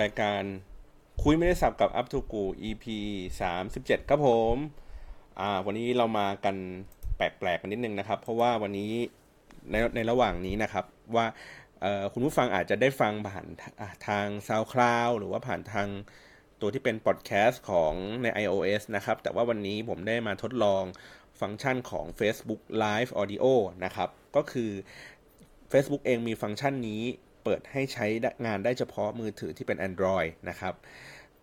รายการคุยไม่ได้สับกับอัพทูกู EP 37ครับผม อ่า วันนี้เรามากันแปลกๆกันนิดนึงนะครับ เพราะว่าวันนี้ในในระหว่างนี้นะครับ ว่าคุณผู้ฟังอาจจะได้ฟังผ่านทาง SoundCloud หรือว่าผ่านทางตัวที่เป็นพอดแคสต์ของใน iOS นะครับ แต่ว่าวันนี้ผมได้มาทดลองฟังก์ชันของ Facebook Live Audio นะครับ ก็คือ Facebook เองมีฟังก์ชันนี้ เปิดให้ใช้งานได้เฉพาะมือถือที่เป็น Android นะครับ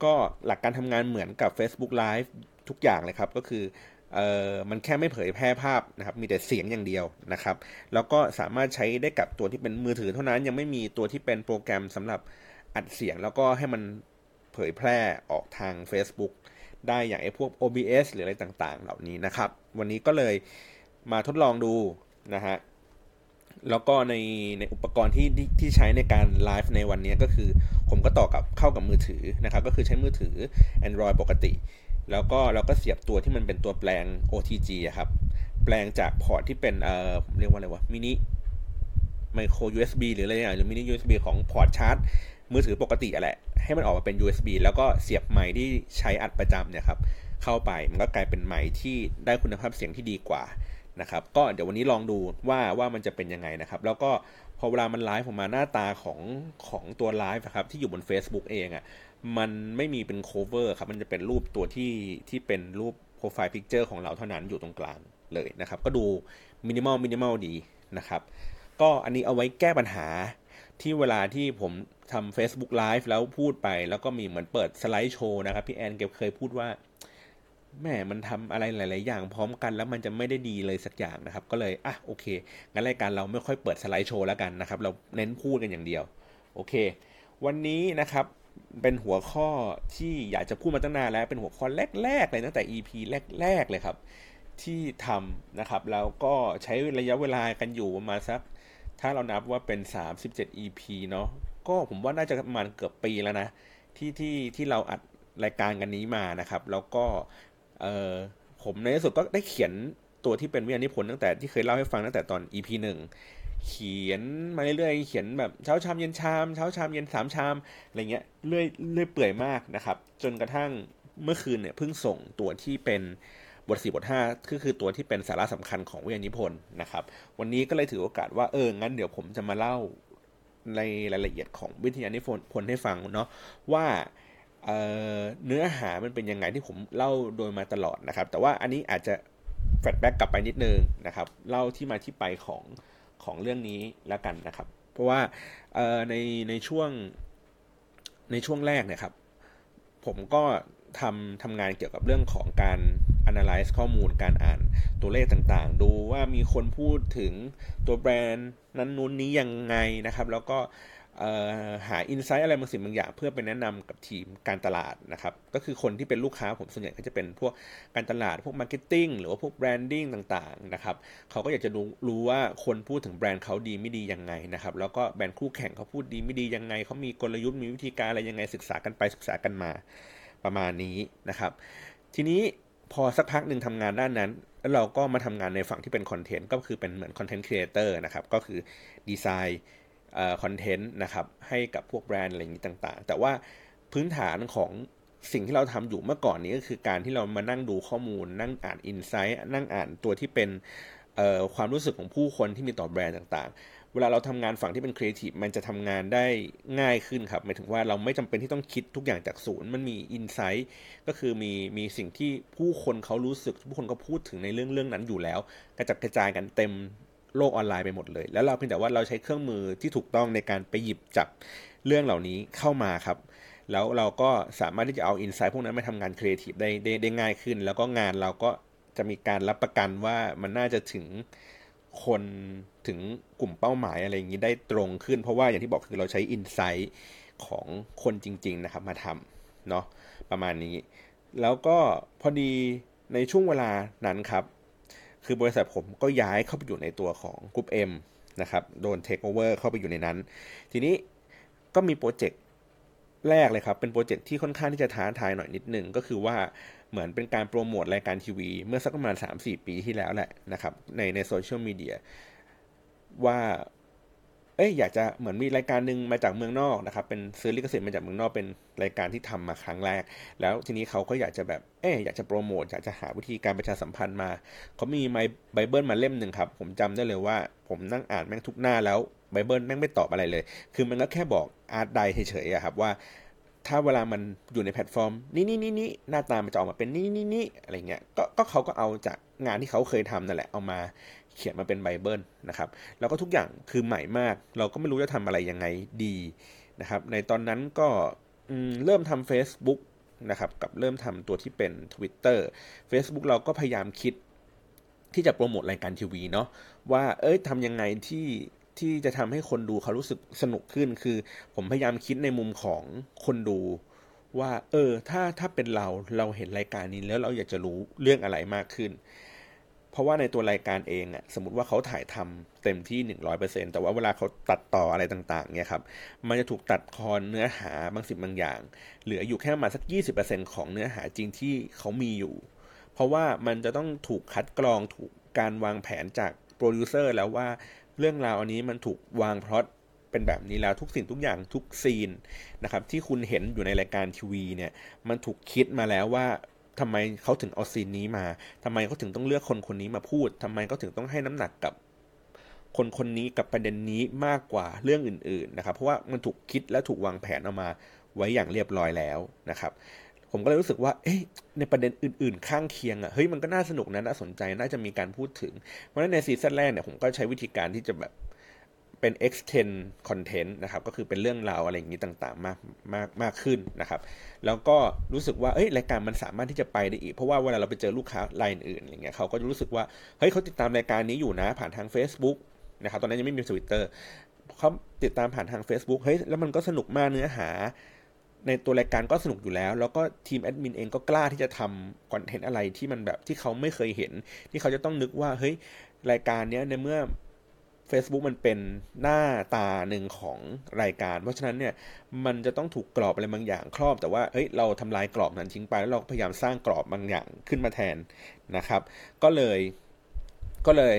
ก็หลักการทำงานเหมือนกับ Facebook Live ทุกอย่างเลยครับ ก็คือเออมันแค่ไม่เผยแพร่ภาพนะครับ มีแต่เสียงอย่างเดียวนะครับ แล้วก็สามารถใช้ได้กับตัวที่เป็นมือถือเท่านั้น ยังไม่มีตัวที่เป็นโปรแกรมสำหรับอัดเสียง แล้วก็ให้มันเผยแพร่ออกทาง Facebook ได้อย่างไอ้พวก OBS หรืออะไรต่างๆ เหล่านี้นะครับ วันนี้ก็เลยมาทดลองดูนะฮะ แล้วก็ในในอุปกรณ์ที่ที่ใช้ในการไลฟ์ในวันนี้ก็คือ ผมก็ต่อกับเข้ากับมือถือนะครับ ก็คือใช้มือถือ Android ปกติ แล้วก็เราก็เสียบตัวที่มันเป็นตัวแปลง OTG ครับ แปลงจาก port ที่เป็นเอ่อเรียกว่าอะไรวะมินิไมโคร USB หรืออะไรอย่างหรือมินิ USB ของ port ชาร์จมือถือปกติอะแหละ ให้มันออกมาเป็น USB แล้วก็เสียบไมค์ที่ใช้อัดประจำเนี่ยครับ เข้าไปมันก็กลายเป็นไมค์ที่ได้คุณภาพเสียงที่ดีกว่า นะครับก็เดี๋ยววันนี้ลองดูว่าว่ามันจะเป็นยังไงนะครับ แล้วก็พอเวลามันไลฟ์ออกมาหน้าตาของของตัวไลฟ์ครับที่อยู่บน Facebook เองอะ่ะมันไม่มีเป็น cover ครับมันจะเป็นรูปตัวที่ที่เป็นรูป profile picture ของเราเท่านั้นอยู่ตรงกลางเลยนะครับ ก็ดู minimal minimal ดีนะครับ ก็อันนี้เอาไว้แก้ปัญหาที่เวลาที่ผมทำ Facebook Live แล้วพูดไป แล้วก็มีเหมือนเปิดสไลด์โชว์นะครับ พี่แอนเก็บเคยพูดว่า แม่มันทำอะไรหลาย ๆ อย่างพร้อมกันแล้วมันจะไม่ได้ดีเลยสักอย่างนะครับ ก็เลยอะโอเคงั้นรายการเราไม่ค่อยเปิดสไลด์โชว์แล้วกันนะครับ เราเน้นพูดกันอย่างเดียว โอเค วันนี้นะครับเป็นหัวข้อที่อยากจะพูดมาตั้งนานแล้วเป็นหัวข้อแรก ๆ เลยตั้งแต่ EP แรก ๆ เลยครับที่ทำนะครับแล้วก็ใช้ระยะเวลากันอยู่ประมาณสัก ถ้าเรานับว่าเป็น 37 EP เนาะก็ผมว่าน่าจะประมาณเกือบปีแล้วนะ ที่ที่ที่เราอัดรายการกันนี้มานะครับ แล้วก็ เออผมในที่สุดก็ได้เขียนตัวที่เป็นวิทยานิพนธ์ตั้งแต่ที่เคยเล่าให้ฟังตั้งแต่ตอน EP หนึ่งเขียนมาเรื่อยๆเขียนแบบเช้าชามเย็นชามเช้าชามเย็นสามชามอะไรเงี้ยเรื่อยเรื่อยเปื่อยมากนะครับ จนกระทั่งเมื่อคืนเนี่ยเพิ่งส่งตัวที่เป็นบทสี่บทห้าคือคือตัวที่เป็นสาระสำคัญของวิทยานิพนธ์นะครับ วันนี้ก็เลยถือโอกาสว่าเอองั้นเดี๋ยวผมจะมาเล่าในรายละเอียดของวิทยานิพนธ์ให้ฟังเนาะว่า เเนื้อหามันเป็นยังไงที่ผมเล่าโดยมาตลอดนะครับ แต่ว่าอันนี้อาจจะแฟลชแบ็กกลับไปนิดนึงนะครับเล่าที่มาที่ไปของของเรื่องนี้แล้วกันนะครับ เพราะว่าในในช่วงในช่วงแรกเนี่ยครับ ผมก็ทำทำงานเกี่ยวกับเรื่องของการ analyze ข้อมูลการอ่านตัวเลขต่างๆ ดูว่ามีคนพูดถึงตัวแบรนด์นั้นนู้นนี้ยังไงนะครับ แล้วก็ หา insight อะไรบางสิ่งบางอย่าง เพื่อไปแนะนำกับทีมการตลาดนะครับ ก็คือคนที่เป็นลูกค้าผมส่วนใหญ่ก็จะเป็นพวกการตลาดพวก marketing หรือว่าพวก branding ต่างๆนะครับเขาก็อยากจะรู้รู้ว่าคนพูดถึงแบรนด์เขาดีไม่ดียังไงนะครับ แล้วก็แบรนด์คู่แข่งเขาพูดดีไม่ดียังไงเขามีกลยุทธ์มีวิธีการอะไรยังไงศึกษากันไปศึกษากันมาประมาณนี้นะครับ ทีนี้พอสักพักหนึ่งทำงานด้านนั้น แล้วเราก็มาทำงานในฝั่งที่เป็น content ก็คือเป็นเหมือน content creator นะครับก็คือ design content นะครับให้กับพวกแบรนด์อะไรอย่างนี้ต่างๆ แต่ว่าพื้นฐานของสิ่งที่เราทำอยู่เมื่อก่อนนี้ก็คือการที่เรามานั่งดูข้อมูล นั่งอ่าน insight นั่งอ่านตัวที่เป็นความรู้สึกของผู้คนที่มีต่อแบรนด์ต่างๆ เวลาเราทำงานฝั่งที่เป็นครีเอทีฟมันจะทำงานได้ง่ายขึ้นครับหมายถึงว่าเราไม่จำเป็นที่ต้องคิดทุกอย่างจากศูนย์ มันมี insight ก็คือมีมีสิ่งที่ผู้คนเขารู้สึก ผู้คนก็พูดถึงในเรื่องเรื่องนั้นอยู่แล้ว กระจัดกระจายกันเต็ม โลกออนไลน์ไปหมดเลย แล้วเราเพียงแต่ว่าเราใช้เครื่องมือที่ถูกต้องในการไปหยิบจับเรื่องเหล่านี้เข้ามาครับ แล้วเราก็สามารถที่จะเอา insight พวกนั้นมาทำงานครีเอทีฟได้ได้ได้ง่ายขึ้น แล้วก็งานเราก็จะมีการรับประกันว่ามันน่าจะถึงคนถึงกลุ่มเป้าหมายอะไรอย่างนี้ได้ตรงขึ้น เพราะว่าอย่างที่บอกคือเราใช้ insight ของคนจริง ๆ นะครับ มาทำเนาะประมาณนี้ แล้วก็พอดีในช่วงเวลานั้นครับ คือบริษัทผมก็ย้ายเข้าไปอยู่ในตัวของกลุ่ม M นะครับ โดนเทคโอเวอร์เข้าไปอยู่ในนั้น ทีนี้ก็มี project แรกเลยครับ เป็น project ที่ค่อนข้างที่จะท้าทายหน่อยนิดนึง ก็คือว่าเหมือนเป็นการโปรโมทรายการทีวี เมื่อสักประมาณ 3-4 ปีที่แล้วแหละนะครับ ในในโซเชียลมีเดียว่า เอ้ยอยากจะเหมือนมีรายการหนึ่งมาจากเมืองนอกนะครับเป็นซื้อลิขสิทธิ์มาจากเมืองนอกเป็นรายการที่ทำมาครั้งแรก แล้วทีนี้เขาก็อยากจะแบบเอ้ยอยากจะโปรโมทอยากจะหาวิธีการประชาสัมพันธ์มาเขามีไมไบเบิลมาเล่มหนึ่งครับ ผมจำได้เลยว่า ผมนั่งอ่านแม่งทุกหน้าแล้วไบเบิลแม่งไม่ตอบอะไรเลย คือมันก็แค่บอก art di เฉยๆครับว่าถ้าเวลามันอยู่ในแพลตฟอร์ม นี่นี่นี่นี่หน้าตามันจะออกมาเป็นนี่นี่นี่อะไรเงี้ยก็ก็เขาก็เอาจากงานที่เขาเคยทำนั่นแหละเอามา เขียนมาเป็นไบเบิลนะครับ แล้วก็ทุกอย่างคือใหม่มาก เราก็ไม่รู้จะทำอะไรยังไงดีนะครับ ในตอนนั้นก็เริ่มทำ Facebook นะครับ กับเริ่มทำตัวที่เป็น Twitter Facebook เราก็พยายามคิดที่จะโปรโมทรายการทีวีเนาะว่า เอ้ยทำยังไงที่ที่จะทำให้คนดูเขารู้สึกสนุกขึ้น คือผมพยายามคิดในมุมของคนดูว่า เออ ถ้าถ้าเป็นเราเราเห็นรายการนี้แล้วเราอยากจะรู้เรื่องอะไรมากขึ้น เพราะว่าในตัวรายการเองอะสมมติว่าเขาถ่ายทำเต็มที่ 100%แต่ว่าเวลาเขาตัดต่ออะไรต่างๆเนี่ยครับ มันจะถูกตัดคอนเนื้อหาบางสิ่งบางอย่าง เหลืออยู่แค่ประมาณสัก 20%ของเนื้อหาจริงที่เขามีอยู่ เพราะว่ามันจะต้องถูกคัดกรองถูกการวางแผนจากโปรดิวเซอร์แล้วว่าเรื่องราวอันนี้มันถูกวางพล็อตเป็นแบบนี้แล้วทุกสิ่งทุกอย่างทุก scene นะครับที่คุณเห็นอยู่ในรายการทีวีเนี่ยมันถูกคิดมาแล้วว่า ทำไมเขาถึงเอา scene นี้มาทำไมเขาถึงต้องเลือกคนคนนี้มาพูดทำไมเขาถึงต้องให้น้ำหนักกับคนคนนี้กับประเด็นนี้มากกว่าเรื่องอื่น ๆ นะครับ เพราะว่ามันถูกคิดและถูกวางแผนออกมาไว้อย่างเรียบร้อยแล้วนะครับ ผมก็เลยรู้สึกว่า เอ๊ะ ในประเด็นอื่น ๆ ข้างเคียงอะ่ะ เฮ้ย มันก็น่าสนุกนะ น่าสนใจ น่าจะมีการพูดถึง เพราะฉะนั้นในซีซั่นแรกเนี่ย ผมก็ใช้วิธีการที่จะแบบ เป็น extend content นะครับ ก็คือเป็นเรื่องราวอะไรอย่างนี้ต่างๆ มากมากมากขึ้นนะครับ แล้วก็รู้สึกว่าเอ้ยรายการมันสามารถที่จะไปได้อีก เพราะว่าเวลาเราไปเจอลูกค้ารายอื่นอย่างเงี้ยเขาก็จะรู้สึกว่าเฮ้ยเขาติดตามรายการนี้อยู่นะผ่านทาง Facebook นะครับตอนนั้นยังไม่มีทวิตเตอร์เขาติดตามผ่านทาง Facebook เฮ้ยแล้วมันก็สนุกมากเนื้อหา ในตัวรายการก็สนุกอยู่แล้ว แล้วก็ทีมแอดมินเองก็กล้าที่จะทำคอนเทนต์อะไรที่มันแบบที่เขาไม่เคยเห็น ที่เขาจะต้องนึกว่าเฮ้ยรายการนี้ในเมื่อ Facebook มันเป็นหน้าตาหนึ่งของรายการ เพราะฉะนั้นเนี่ยมันจะต้องถูกกรอบอะไรบางอย่างครอบ แต่ว่าเอ้ยเราทำลายกรอบนั้นทิ้งไปแล้วเราพยายามสร้างกรอบบางอย่างขึ้นมาแทนนะครับ ก็เลยก็เลย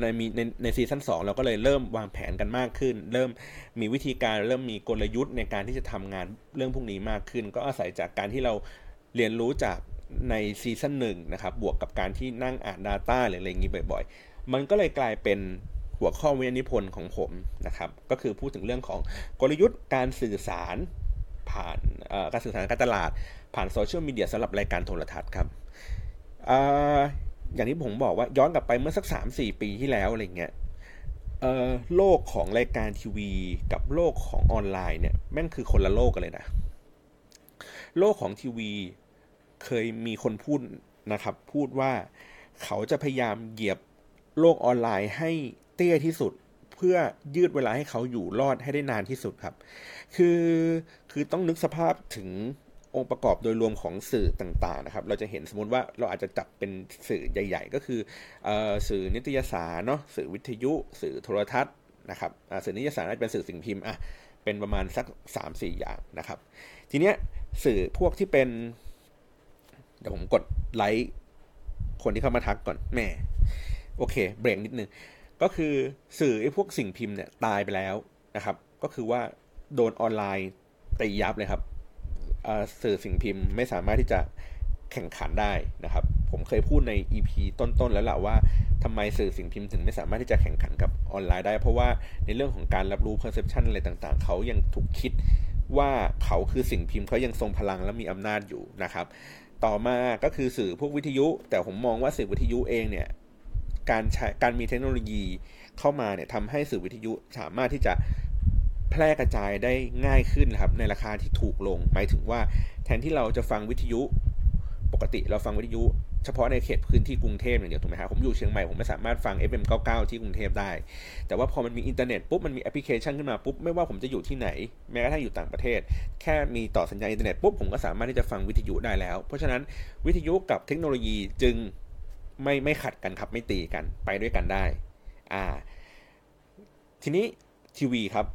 ในมีในในซีซั่น2เราก็เลยเริ่มวางแผนกันมากขึ้น เริ่มมีวิธีการเริ่มมีกลยุทธ์ในการที่จะทำงานเรื่องพวกนี้มากขึ้น ก็อาศัยจากการที่เราเรียนรู้จากในซีซั่นหนึ่งนะครับบวกกับการที่นั่งอ่าน Data หรืออะไรอย่างนี้บ่อย มันก็เลยกลายเป็นหัวข้อวิทยานิพนธ์ของผมนะครับ ก็คือพูดถึงเรื่องของกลยุทธ์การสื่อสารผ่านการสื่อสารการตลาด ผ่านโซเชียลมีเดียสำหรับรายการโทรทัศน์ครับออย่างที่ผมบอกว่าย้อนกลับไปเมื่อสัก 3-4 ปีที่แล้วอะไรเงี้ยโลกของรายการทีวี กับโลกของออนไลน์เนี่ยแม่งคือคนละโลกกันเลยนะ โลกของทีวีเคยมีคนพูดนะครับ พูดว่าเขาจะพยายามเหยียบ โลกออนไลน์ให้เตี้ยที่สุดเพื่อยืดเวลาให้เขาอยู่รอดให้ได้นานที่สุดครับ คือคือต้องนึกสภาพถึงองค์ประกอบโดยรวมของสื่อต่างๆนะครับ เราจะเห็นสมมติว่าเราอาจจะจับเป็นสื่อใหญ่ ๆ ก็คืออสื่อนิตยสารเนาะสื่อวิทยุ สื่อโทรทัศน์นะครับสื่อนิตยสารอาจจะเป็นสื่อสิ่งพิมพ์อะเป็นประมาณสัก 3-4 อย่างนะครับ ทีเนี้ยสื่อพวกที่เป็น เดี๋ยวผมกดไลค์คนที่เข้ามาทักก่อนแม่ โอเค เบรกนิดนึง ก็คือสื่อไอ้พวกสิ่งพิมพ์เนี่ยตายไปแล้วนะครับ ก็คือว่าโดนออนไลน์ตียับเลยครับสื่อสิ่งพิมพ์ไม่สามารถที่จะแข่งขันได้นะครับ ผมเคยพูดใน EP ต้นๆแล้วแหละว่าทำไมสื่อสิ่งพิมพ์ถึงไม่สามารถที่จะแข่งขันกับออนไลน์ได้ เพราะว่าในเรื่องของการรับรู้ perception อะไรต่างๆ เขายังถูกคิดว่าเขาคือสิ่งพิมพ์เขายังทรงพลังและมีอำนาจอยู่นะครับ ต่อมาก็คือสื่อพวกวิทยุ แต่ผมมองว่าสื่อวิทยุเองเนี่ย การใช้การมีเทคโนโลยีเข้ามาเนี่ยทำให้สื่อวิทยุสามารถที่จะแพร่กระจายได้ง่ายขึ้นครับในราคาที่ถูกลง หมายถึงว่าแทนที่เราจะฟังวิทยุปกติเราฟังวิทยุเฉพาะในเขตพื้นที่กรุงเทพอย่างเดียวถูกไหมครับผมอยู่เชียงใหม่ผมไม่สามารถฟัง FM99 ที่กรุงเทพได้ แต่ว่าพอมันมีอินเทอร์เน็ตปุ๊บมันมีแอปพลิเคชันขึ้นมาปุ๊บไม่ว่าผมจะอยู่ที่ไหน แม้กระทั่งอยู่ต่างประเทศ แค่มีต่อสัญญาณอินเทอร์เน็ตปุ๊บผมก็สามารถที่จะฟังวิทยุได้แล้ว เพราะฉะนั้นวิทยุกับเทคโนโลยีจึง ไม่ไม่ขัดกันครับไม่ตีกันไปด้วยกันได้ อ่า ทีนี้ทีวีครับ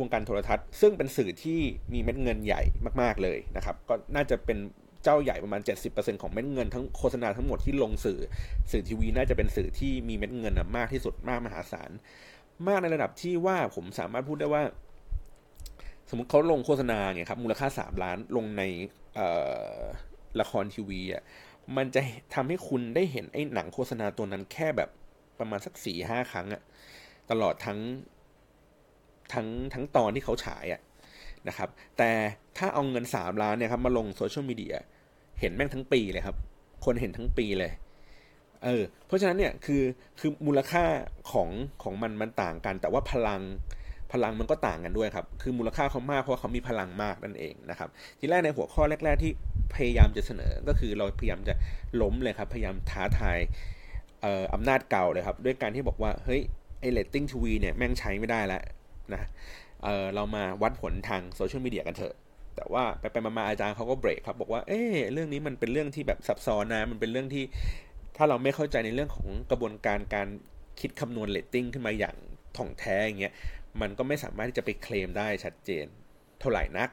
วงการโทรทัศน์ ซึ่งเป็นสื่อที่มีเม็ดเงินใหญ่มาก ๆเลยนะครับ ก็น่าจะเป็นเจ้าใหญ่ประมาณ 70%ของเม็ดเงินทั้งโฆษณาทั้งหมดที่ลงสื่อ สื่อทีวีน่าจะเป็นสื่อที่มีเม็ดเงินมากที่สุดมากมหาศาล มากในระดับที่ว่าผมสามารถพูดได้ว่า สมมติเขาลงโฆษณาเนี่ยครับมูลค่าสามล้านลงในละครทีวีอะ มันจะทำให้คุณได้เห็นไอ้หนังโฆษณาตัวนั้นแค่แบบประมาณสักสี่ห้าครั้งอะตลอดทั้งทั้งทั้งตอนที่เขาฉายอะนะครับ แต่ถ้าเอาเงินสามล้านเนี่ยครับมาลงโซเชียลมีเดียเห็นแม่งทั้งปีเลยครับ คนเห็นทั้งปีเลย เออ เพราะฉะนั้นเนี่ยคือคือมูลค่าของของมันมันต่างกัน แต่ว่าพลังพลังมันก็ต่างกันด้วยครับ คือมูลค่าเขามากเพราะเขามีพลังมากนั่นเองนะครับ ทีแรกในหัวข้อแรก ๆ ที่ พยายามจะเสนอ ก็คือเราพยายามจะล้มเลยครับ พยายามท้าทายอำนาจเก่าเลยครับ ด้วยการที่บอกว่า เฮ้ย ไอ้งทีวีเนี่ย แม่งใช้ไม่ได้แล้วนะเรามาวัดผลทาง social media กันเถอะ แต่ว่าไปไปมาอาจารย์เขาก็เบรกครับ บอกว่า เอ๊เรื่องนี้มันเป็นเรื่องที่แบบซับซ้อนนะ มันเป็นเรื่องที่ ถ้าเราไม่เข้าใจในเรื่องของกระบวนการการคิดคำนวณเลตติ้งขึ้นมาอย่างถ่องแท้อย่างเงี้ย มันก็ไม่สามารถที่จะไปเคลมได้ชัดเจน เท่าไหร่นัก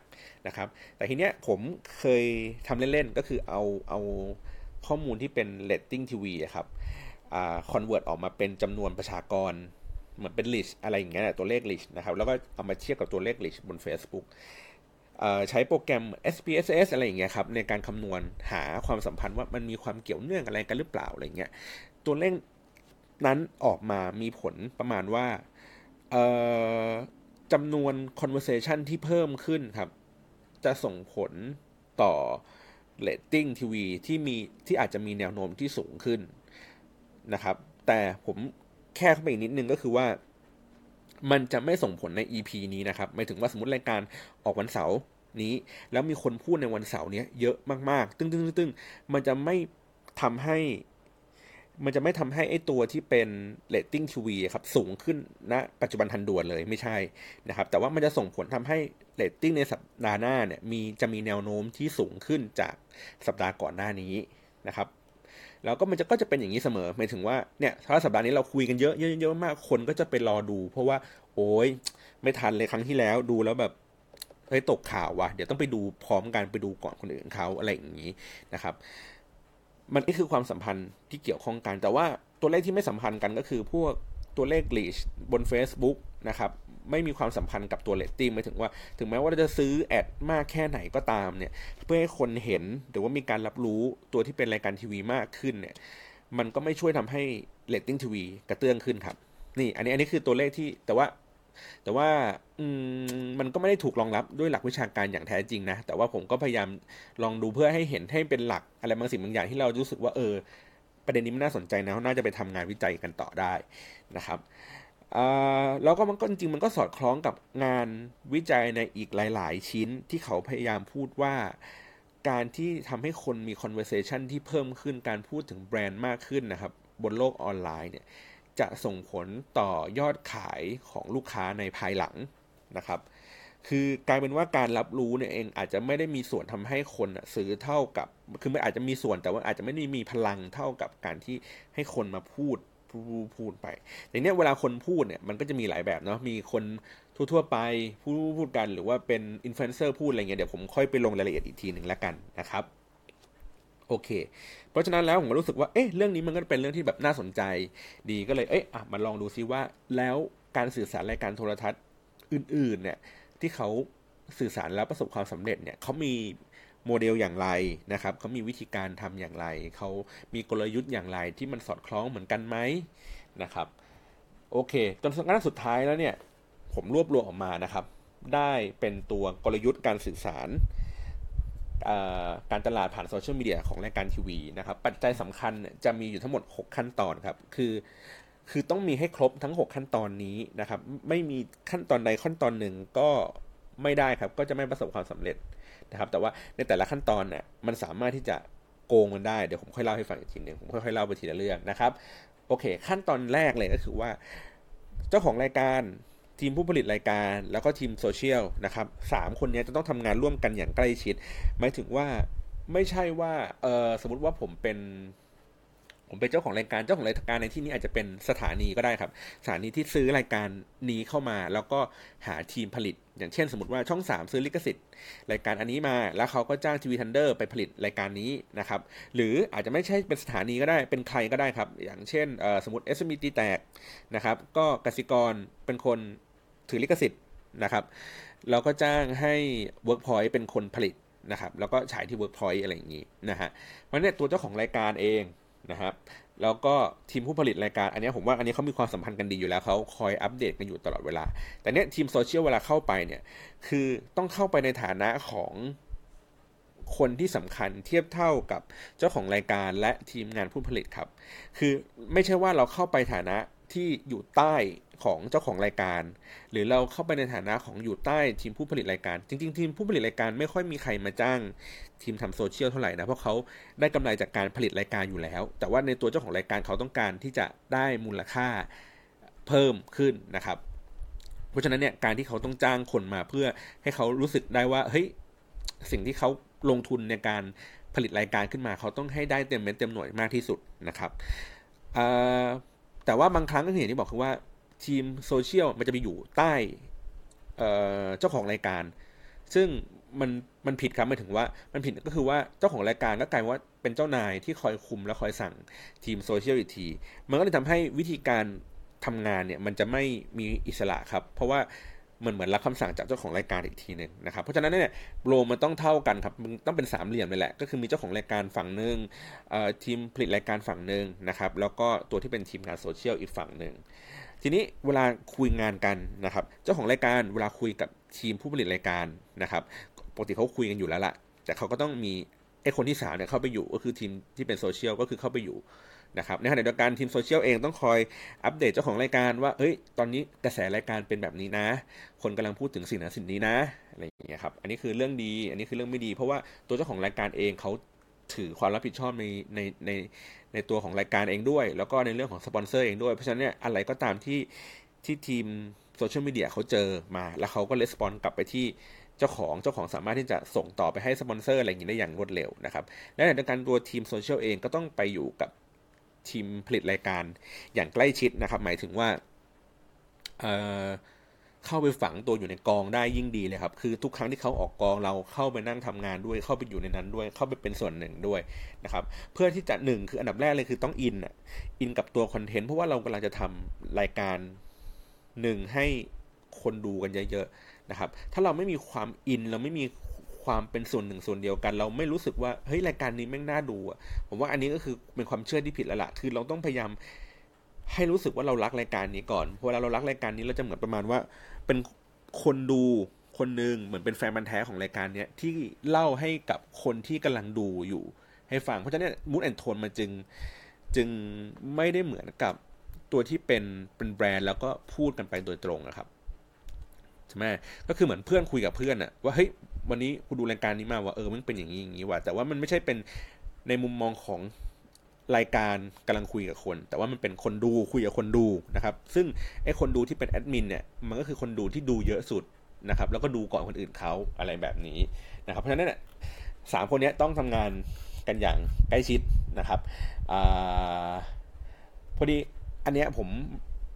นะครับ แต่ทีเนี้ยผมเคยทำเล่นๆ ก็คือเอาเอาข้อมูลที่เป็นเลตติ้งทีวีครับ convert ออกมาเป็นจำนวนประชากร เหมือนเป็น reach อะไรอย่างเงี้ยตัวเลข reach นะครับ แล้วก็เอามาเทียบกับตัวเลข reach บน Facebook ใช้โปรแกรม SPSS อะไรอย่างเงี้ยครับในการคำนวณหาความสัมพันธ์ว่ามันมีความเกี่ยวเนื่องอะไรกันหรือเปล่าอะไรเงี้ยตัวเลขนั้นออกมามีผลประมาณว่าจำนวน conversation ที่เพิ่มขึ้นครับ จะส่งผลต่อ rating ทีวีที่มีที่อาจจะมีแนวโน้มที่สูงขึ้นนะครับ แต่ผมแค่เข้าไปอีกนิดนึงก็คือว่า มันจะไม่ส่งผลใน EP นี้นะครับหมายถึงว่าสมมติรายการออกวันเสาร์นี้ แล้วมีคนพูดในวันเสาร์นี้เยอะมากๆ ตึ้งตึ้งตึ้งมันจะไม่ทำให้ มันจะไม่ทำให้ไอ้ตัวที่เป็นเรตติ้งทีวีครับสูงขึ้นณนะปัจจุบันทันด่วนเลยไม่ใช่นะครับแต่ว่ามันจะส่งผลทำให้เรตติ้งในสัปดาห์หน้าเนี่ยมีจะมีแนวโน้มที่สูงขึ้นจากสัปดาห์ก่อนหน้านี้นะครับแล้วก็มันจะก็จะเป็นอย่างนี้เสมอหมายถึงว่าเนี่ยถ้าสัปดาห์นี้เราคุยกันเยอะเยอะเยอะมากคนก็จะไปรอดู เพราะว่า โอ้ยไม่ทันเลยครั้งที่แล้วดูแล้วแบบเฮ้ยตกข่าวว่ะเดี๋ยวต้องไปดูพร้อมกันไปดูก่อนคนอื่นเขาอะไรอย่างนี้นะครับ มันนี่คือความสัมพันธ์ที่เกี่ยวข้องกัน แต่ว่าตัวเลขที่ไม่สัมพันธ์กันก็คือพวกตัวเลข reach บน Facebook นะครับไม่มีความสัมพันธ์กับตัวเลตติ้งหมายถึงว่าถึงแม้ว่าเราจะซื้อ ad มากแค่ไหนก็ตามเนี่ยเพื่อให้คนเห็นหรือว่ามีการรับรู้ตัวที่เป็นรายการทีวีมากขึ้นเนี่ยมันก็ไม่ช่วยทำให้เลตติ้งทีวีกระเตื้องขึ้นครับนี่อันนี้อันนี้คือตัวเลขที่แต่ว่า แต่ว่าอืมมันก็ไม่ได้ถูกรองรับด้วยหลักวิชาการอย่างแท้จริงนะ แต่ว่าผมก็พยายามลองดูเพื่อให้เห็นให้เป็นหลักอะไรบางสิ่งบางอย่างที่เรารู้สึกว่าเออ ประเด็นนี้มันน่าสนใจนะน่าจะไปทำงานวิจัยกันต่อได้นะครับแล้วก็มันก็จริงมันก็สอดคล้องกับงานวิจัยในอีกหลาย ๆ ชิ้นที่เขาพยายามพูดว่าการที่ทำให้คนมี conversation ที่เพิ่มขึ้นการพูดถึงแบรนด์มากขึ้นนะครับ บนโลกออนไลน์เนี่ย จะส่งผลต่อยอดขายของลูกค้าในภายหลังนะครับ คือกลายเป็นว่าการรับรู้เนี่ยเองอาจจะไม่ได้มีส่วนทำให้คนซื้อเท่ากับ คือไม่อาจจะมีส่วนแต่ว่าอาจจะไม่ได้มีพลังเท่ากับการที่ให้คนมาพูดพูดพูดไปแต่เนี้เวลาคนพูดเนี่ยมันก็จะมีหลายแบบเนาะมีคนทั่วๆไปพูดพูดกันหรือว่าเป็นอินฟลูเอนเซอร์พูดอะไรเงี้ยเดี๋ยวผมค่อยไปลงรายละเอียดอีกทีหนึ่งแล้วกันนะครับ โอเค เพราะฉะนั้นแล้วผมรู้สึกว่า เอ๊ะ เรื่องนี้มันก็เป็นเรื่องที่แบบน่าสนใจ ดีก็เลย เอ๊ะอะมาลองดูซิว่า แล้วการสื่อสารรายการโทรทัศน์อื่น ๆ เนี่ย ที่เขาสื่อสารแล้วประสบความสำเร็จเนี่ยเขามีโมเดลอย่างไรนะครับเขามีวิธีการทำอย่างไร เขามีกลยุทธ์อย่างไรที่มันสอดคล้องเหมือนกันไหมนะครับ โอเค จนสุดสุดท้ายแล้วเนี่ย ผมรวบรวมออกมานะครับ ได้เป็นตัวกลยุทธ์การสื่อสาร การตลาดผ่านโซเชียลมีเดียของรายการทีวีนะครับปัจจัยสำคัญจะมีอยู่ทั้งหมด 6 ขั้นตอนครับคือคือต้องมีให้ครบทั้ง 6 ขั้นตอนนี้นะครับ ไม่มีขั้นตอนใดขั้นตอนหนึ่งก็ไม่ได้ครับ ก็จะไม่ประสบความสำเร็จนะครับ แต่ว่าในแต่ละขั้นตอนเนี่ยมันสามารถที่จะโกงมันได้เดี๋ยวผมค่อยเล่าให้ฟังอีกทีหนึ่งผมค่อยๆเล่าไปทีละเรื่องนะครับ โอเค ขั้นตอนแรกเลยก็คือว่า เจ้าของรายการ ทีมผู้ผลิตรายการ แล้วก็ทีมโซเชียลนะครับสามคนนี้จะต้องทำงานร่วมกันอย่างใกล้ชิด หมายถึงว่าไม่ใช่ว่าเออสมมติว่าผมเป็น ผมเป็นเจ้าของรายการเจ้าของรายการในที่นี้อาจจะเป็นสถานีก็ได้ครับ สถานีที่ซื้อรายการนี้เข้ามา แล้วก็หาทีมผลิต อย่างเช่น สมมติว่าช่อง 3 ซื้อลิขสิทธิ์ รายการอันนี้มา แล้วเขาก็จ้างทีวีทันเดอร์ไปผลิตรายการนี้นะครับ หรืออาจจะไม่ใช่เป็นสถานีก็ได้เป็นใครก็ได้ครับ อย่างเช่นสมมติ SME ตีแตกนะครับ ก็กสิกรเป็นคน ถือลิขสิทธิ์นะครับเราก็จ้างให้ Workpoint เป็นคนผลิตนะครับ แล้วก็ฉายที่ Workpoint อะไรอย่างนี้นะฮะเพราะเนี่ยตัวเจ้าของรายการเองนะครับ แล้วก็ทีมผู้ผลิตรายการอันนี้ผมว่าอันนี้เขามีความสัมพันธ์กันดีอยู่แล้วเขาคอยอัปเดตกันอยู่ตลอดเวลา แต่เนี้ยทีมโซเชียลเวลาเข้าไปเนี่ย คือต้องเข้าไปในฐานะของคนที่สำคัญเทียบเท่ากับเจ้าของรายการและทีมงานผู้ผลิตครับ คือไม่ใช่ว่าเราเข้าไปฐานะ ที่อยู่ใต้ของเจ้าของรายการ หรือเราเข้าไปในฐานะของอยู่ใต้ทีมผู้ผลิตรายการ จริง ๆ ทีมผู้ผลิตรายการไม่ค่อยมีใครมาจ้างทีมทำโซเชียลเท่าไหร่นะเพราะเขาได้กำไรจากการผลิตรายการอยู่แล้ว แต่ว่าในตัวเจ้าของรายการเขาต้องการที่จะได้มูลค่าเพิ่มขึ้นนะครับ เพราะฉะนั้นเนี่ยการที่เขาต้องจ้างคนมาเพื่อให้เขารู้สึกได้ว่าเฮ้ยสิ่งที่เขาลงทุนในการผลิตรายการขึ้นมา เขาต้องให้ได้เต็มเม็ดเต็มหน่วยมากที่สุดนะครับ แต่ว่าบางครั้งก็เห็นที่บอกคือว่าทีมโซเชียลมันจะไปอยู่ใต้เจ้าของรายการ ซึ่งมันมันผิดครับหมายถึงว่ามันผิดก็คือว่าเจ้าของรายการก็กลายว่าเป็นเจ้านายที่คอยคุมและคอยสั่งทีมโซเชียลอีกที มันก็เลยทำให้วิธีการทำงานเนี่ยมันจะไม่มีอิสระครับ เพราะว่า มันเหมือนรับคำสั่งจากเจ้าของรายการอีกทีหนึ่งนะครับ เพราะฉะนั้นเนี่ยโลมันต้องเท่ากันครับมันต้องเป็นสามเหลี่ยมเลยแหละ ก็คือมีเจ้าของรายการฝั่งหนึ่งทีมผลิตรายการฝั่งหนึ่งนะครับ แล้วก็ตัวที่เป็นทีมงานโซเชียลอีกฝั่งหนึ่งทีนี้เวลาคุยงานกันนะครับ เจ้าของรายการเวลาคุยกับทีมผู้ผลิตรายการนะครับปกติเขาคุยกันอยู่แล้วละแต่เขาก็ต้องมีไอ้คนที่สามเนี่ยเข้าไปอยู่ก็คือทีมที่เป็นโซเชียลก็คือเข้าไปอยู่ นะครับในขณะเดียวกันทีมโซเชียลเองต้องคอยอัปเดตเจ้าของรายการว่าเฮ้ยตอนนี้กระแสรายการเป็นแบบนี้นะ คนกำลังพูดถึงสิ่งนั้นสิ่งนี้นะอะไรอย่างเงี้ยครับอันนี้คือเรื่องดี อันนี้คือเรื่องไม่ดี เพราะว่าตัวเจ้าของรายการเองเขาถือความรับผิดชอบในในในในตัวของรายการเองด้วย แล้วก็ในเรื่องของสปอนเซอร์เองด้วย เพราะฉะนั้นเนี่ยอะไรก็ตามที่ที่ทีม social media เขาเจอมา แล้วเขาก็ respond กลับไปที่เจ้าของเจ้าของสามารถที่จะส่งต่อไปให้สปอนเซอร์อะไรอย่างนี้ได้อย่างรวดเร็วนะครับและในการตัวทีมโซเชียลเองก็ต้องไปอยู่กับ ทีมผลิตรายการอย่างใกล้ชิดนะครับ หมายถึงว่าเเข้าไปฝังตัวอยู่ในกองได้ยิ่งดีเลยครับ คือทุกครั้งที่เขาออกกองเราเข้าไปนั่งทำงานด้วย เข้าไปอยู่ในนั้นด้วย เข้าไปเป็นส่วนหนึ่งด้วยนะครับ เพื่อที่จะหนึ่งคืออันดับแรกเลยคือต้องอินอะอินกับตัวคอนเทนต์เพราะว่าเรากำลังจะทำรายการหนึ่งให้คนดูกันเยอะๆนะครับ ถ้าเราไม่มีความอินเราไม่มี ความเป็นส่วนหนึ่งส่วนเดียวกัน เราไม่รู้สึกว่าเฮ้ยรายการนี้แม่งน่าดูอะผมว่าอันนี้ก็คือเป็นความเชื่อที่ผิดล้วล่ะคือเราต้องพยายามให้รู้สึกว่าเรารักรายการนี้ก่อนเวลาเรารักรายการนี้เราจะเหมือนประมาณว่า เป็นคนดูคนหนึ่งเหมือนเป็นแฟนบันแท้ของรายการเนี้ยที่เล่าให้กับคนที่กำลังดูอยู่ ให้ฟังเพราะฉะนั้นมูดแอนโทนมันจึงจึงไม่ได้เหมือนกับตัวที่เป็นเป็นแบรนด์แล้วก็พูดกันไปโดยตรงนะครับใช่ไหมก็คือเหมือนเพื่อนคุยกับเพื่อนอะว่าเฮ้ย วันนี้กูดูรายการนี้มาว่าเออมันเป็นอย่างนี้อย่างนี้ว่ะแต่ว่ามันไม่ใช่เป็นในมุมมองของรายการกำลังคุยกับคน แต่ว่ามันเป็นคนดูคุยกับคนดูนะครับ ซึ่งไอ้คนดูที่เป็นแอดมินเนี่ยมันก็คือคนดูที่ดูเยอะสุดนะครับ แล้วก็ดูก่อนคนอื่นเขาอะไรแบบนี้นะครับ เพราะฉะนั้นเนี่ยสามคนนี้ต้องทำงานกันอย่างใกล้ชิดนะครับอพอดีอันเนี้ยผม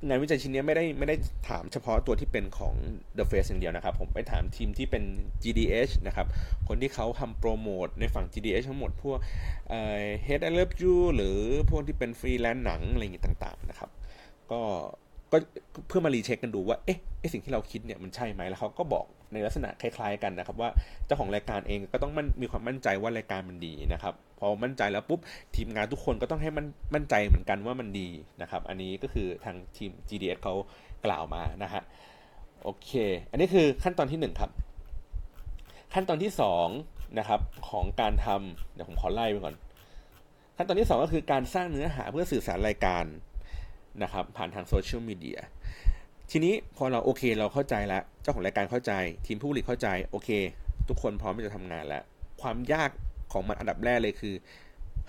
งานวิจัยชิ้นนี้ไม่ได้ไม่ได้ถามเฉพาะตัวที่เป็นของ The Face อย่างเดียวนะครับ ผมไปถามทีมที่เป็น GDH นะครับ คนที่เขาทำโปรโมทในฝั่ง GDH ทั้งหมดพวกเอ่อ Head I Love You หรือพวกที่เป็นฟรีแลนซ์หนังอะไรอย่างงี้ต่าง ๆ นะครับ ก็ ก็เพื่อมา recheck กันดูว่าเอ๊ะสิ่งที่เราคิดเนี่ยมันใช่ไหมแล้วเขาก็บอกในลักษณะคล้ายๆกันนะครับว่าเจ้าของรายการเองก็ต้องมันมีความมั่นใจว่ารายการมันดีนะครับพอมั่นใจแล้วปุ๊บทีมงานทุกคนก็ต้องให้มันมั่นใจเหมือนกันว่ามันดีนะครับอันนี้ก็คือทางทีม GDS เขากล่าวมานะฮะโอเค อันนี้คือขั้นตอนที่ 1 ครับ ขั้นตอนที่2นะครับของการทำเดี๋ยวผมขอไล่ไปก่อน ขั้นตอนที่ 2 ก็คือการสร้างเนื้อหาเพื่อสื่อสารรายการ นะครับผ่านทางโซเชียลมีเดียทีนี้พอเราโอเคเราเข้าใจแล้วเจ้าของรายการเข้าใจ ทีมผู้ผลิตเข้าใจโอเค ทุกคนพร้อมที่จะทำงานแล้วความยากของมันอันดับแรกเลยคือ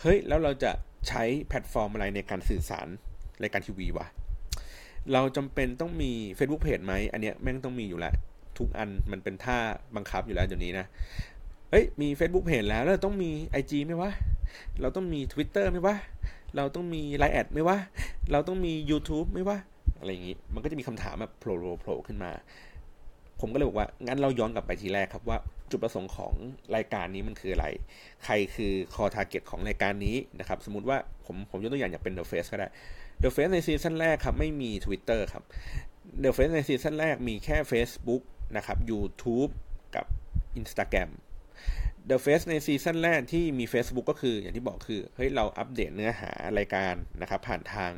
เฮ้ยแล้วเราจะใช้แพลตฟอร์มอะไรในการสื่อสารรายการทีวีวะเราจำเป็นต้องมี Facebook Page ไหมอันเนี้ยแม่งต้องมีอยู่แล้วทุกอันมันเป็นท่าบังคับอยู่แล้วเดี๋ยวนี้นะเฮ้ยมี Facebook Page แล้วแล้วต้องมี IG ไหมวะเราต้องมี Twitter ไหมวะ เราต้องมี LINE@ไหมวะเราต้องมี YouTube ไหมวะอะไรอย่างนี้ มันก็จะมีคำถามแบบโผล่โผล่ขึ้นมา ผมก็เลยบอกว่า งั้นเราย้อนกลับไปทีแรกครับว่าจุดประสงค์ของรายการนี้มันคืออะไร ใครคือ core target ของรายการนี้นะครับ สมมติว่าผมผมยกตัวอย่างอย่างเป็น The Face ก็ได้ The Face ในซีซั่นแรกครับ ไม่มี Twitter ครับ The Face ในซีซั่นแรกมีแค่ Facebook นะครับ YouTube กับ Instagram The Face ในซีซั่นแรกที่มี Facebook ก็คืออย่างที่บอกคือเฮ้ยเราอัปเดตเนื้อหารายการนะครับผ่านทาง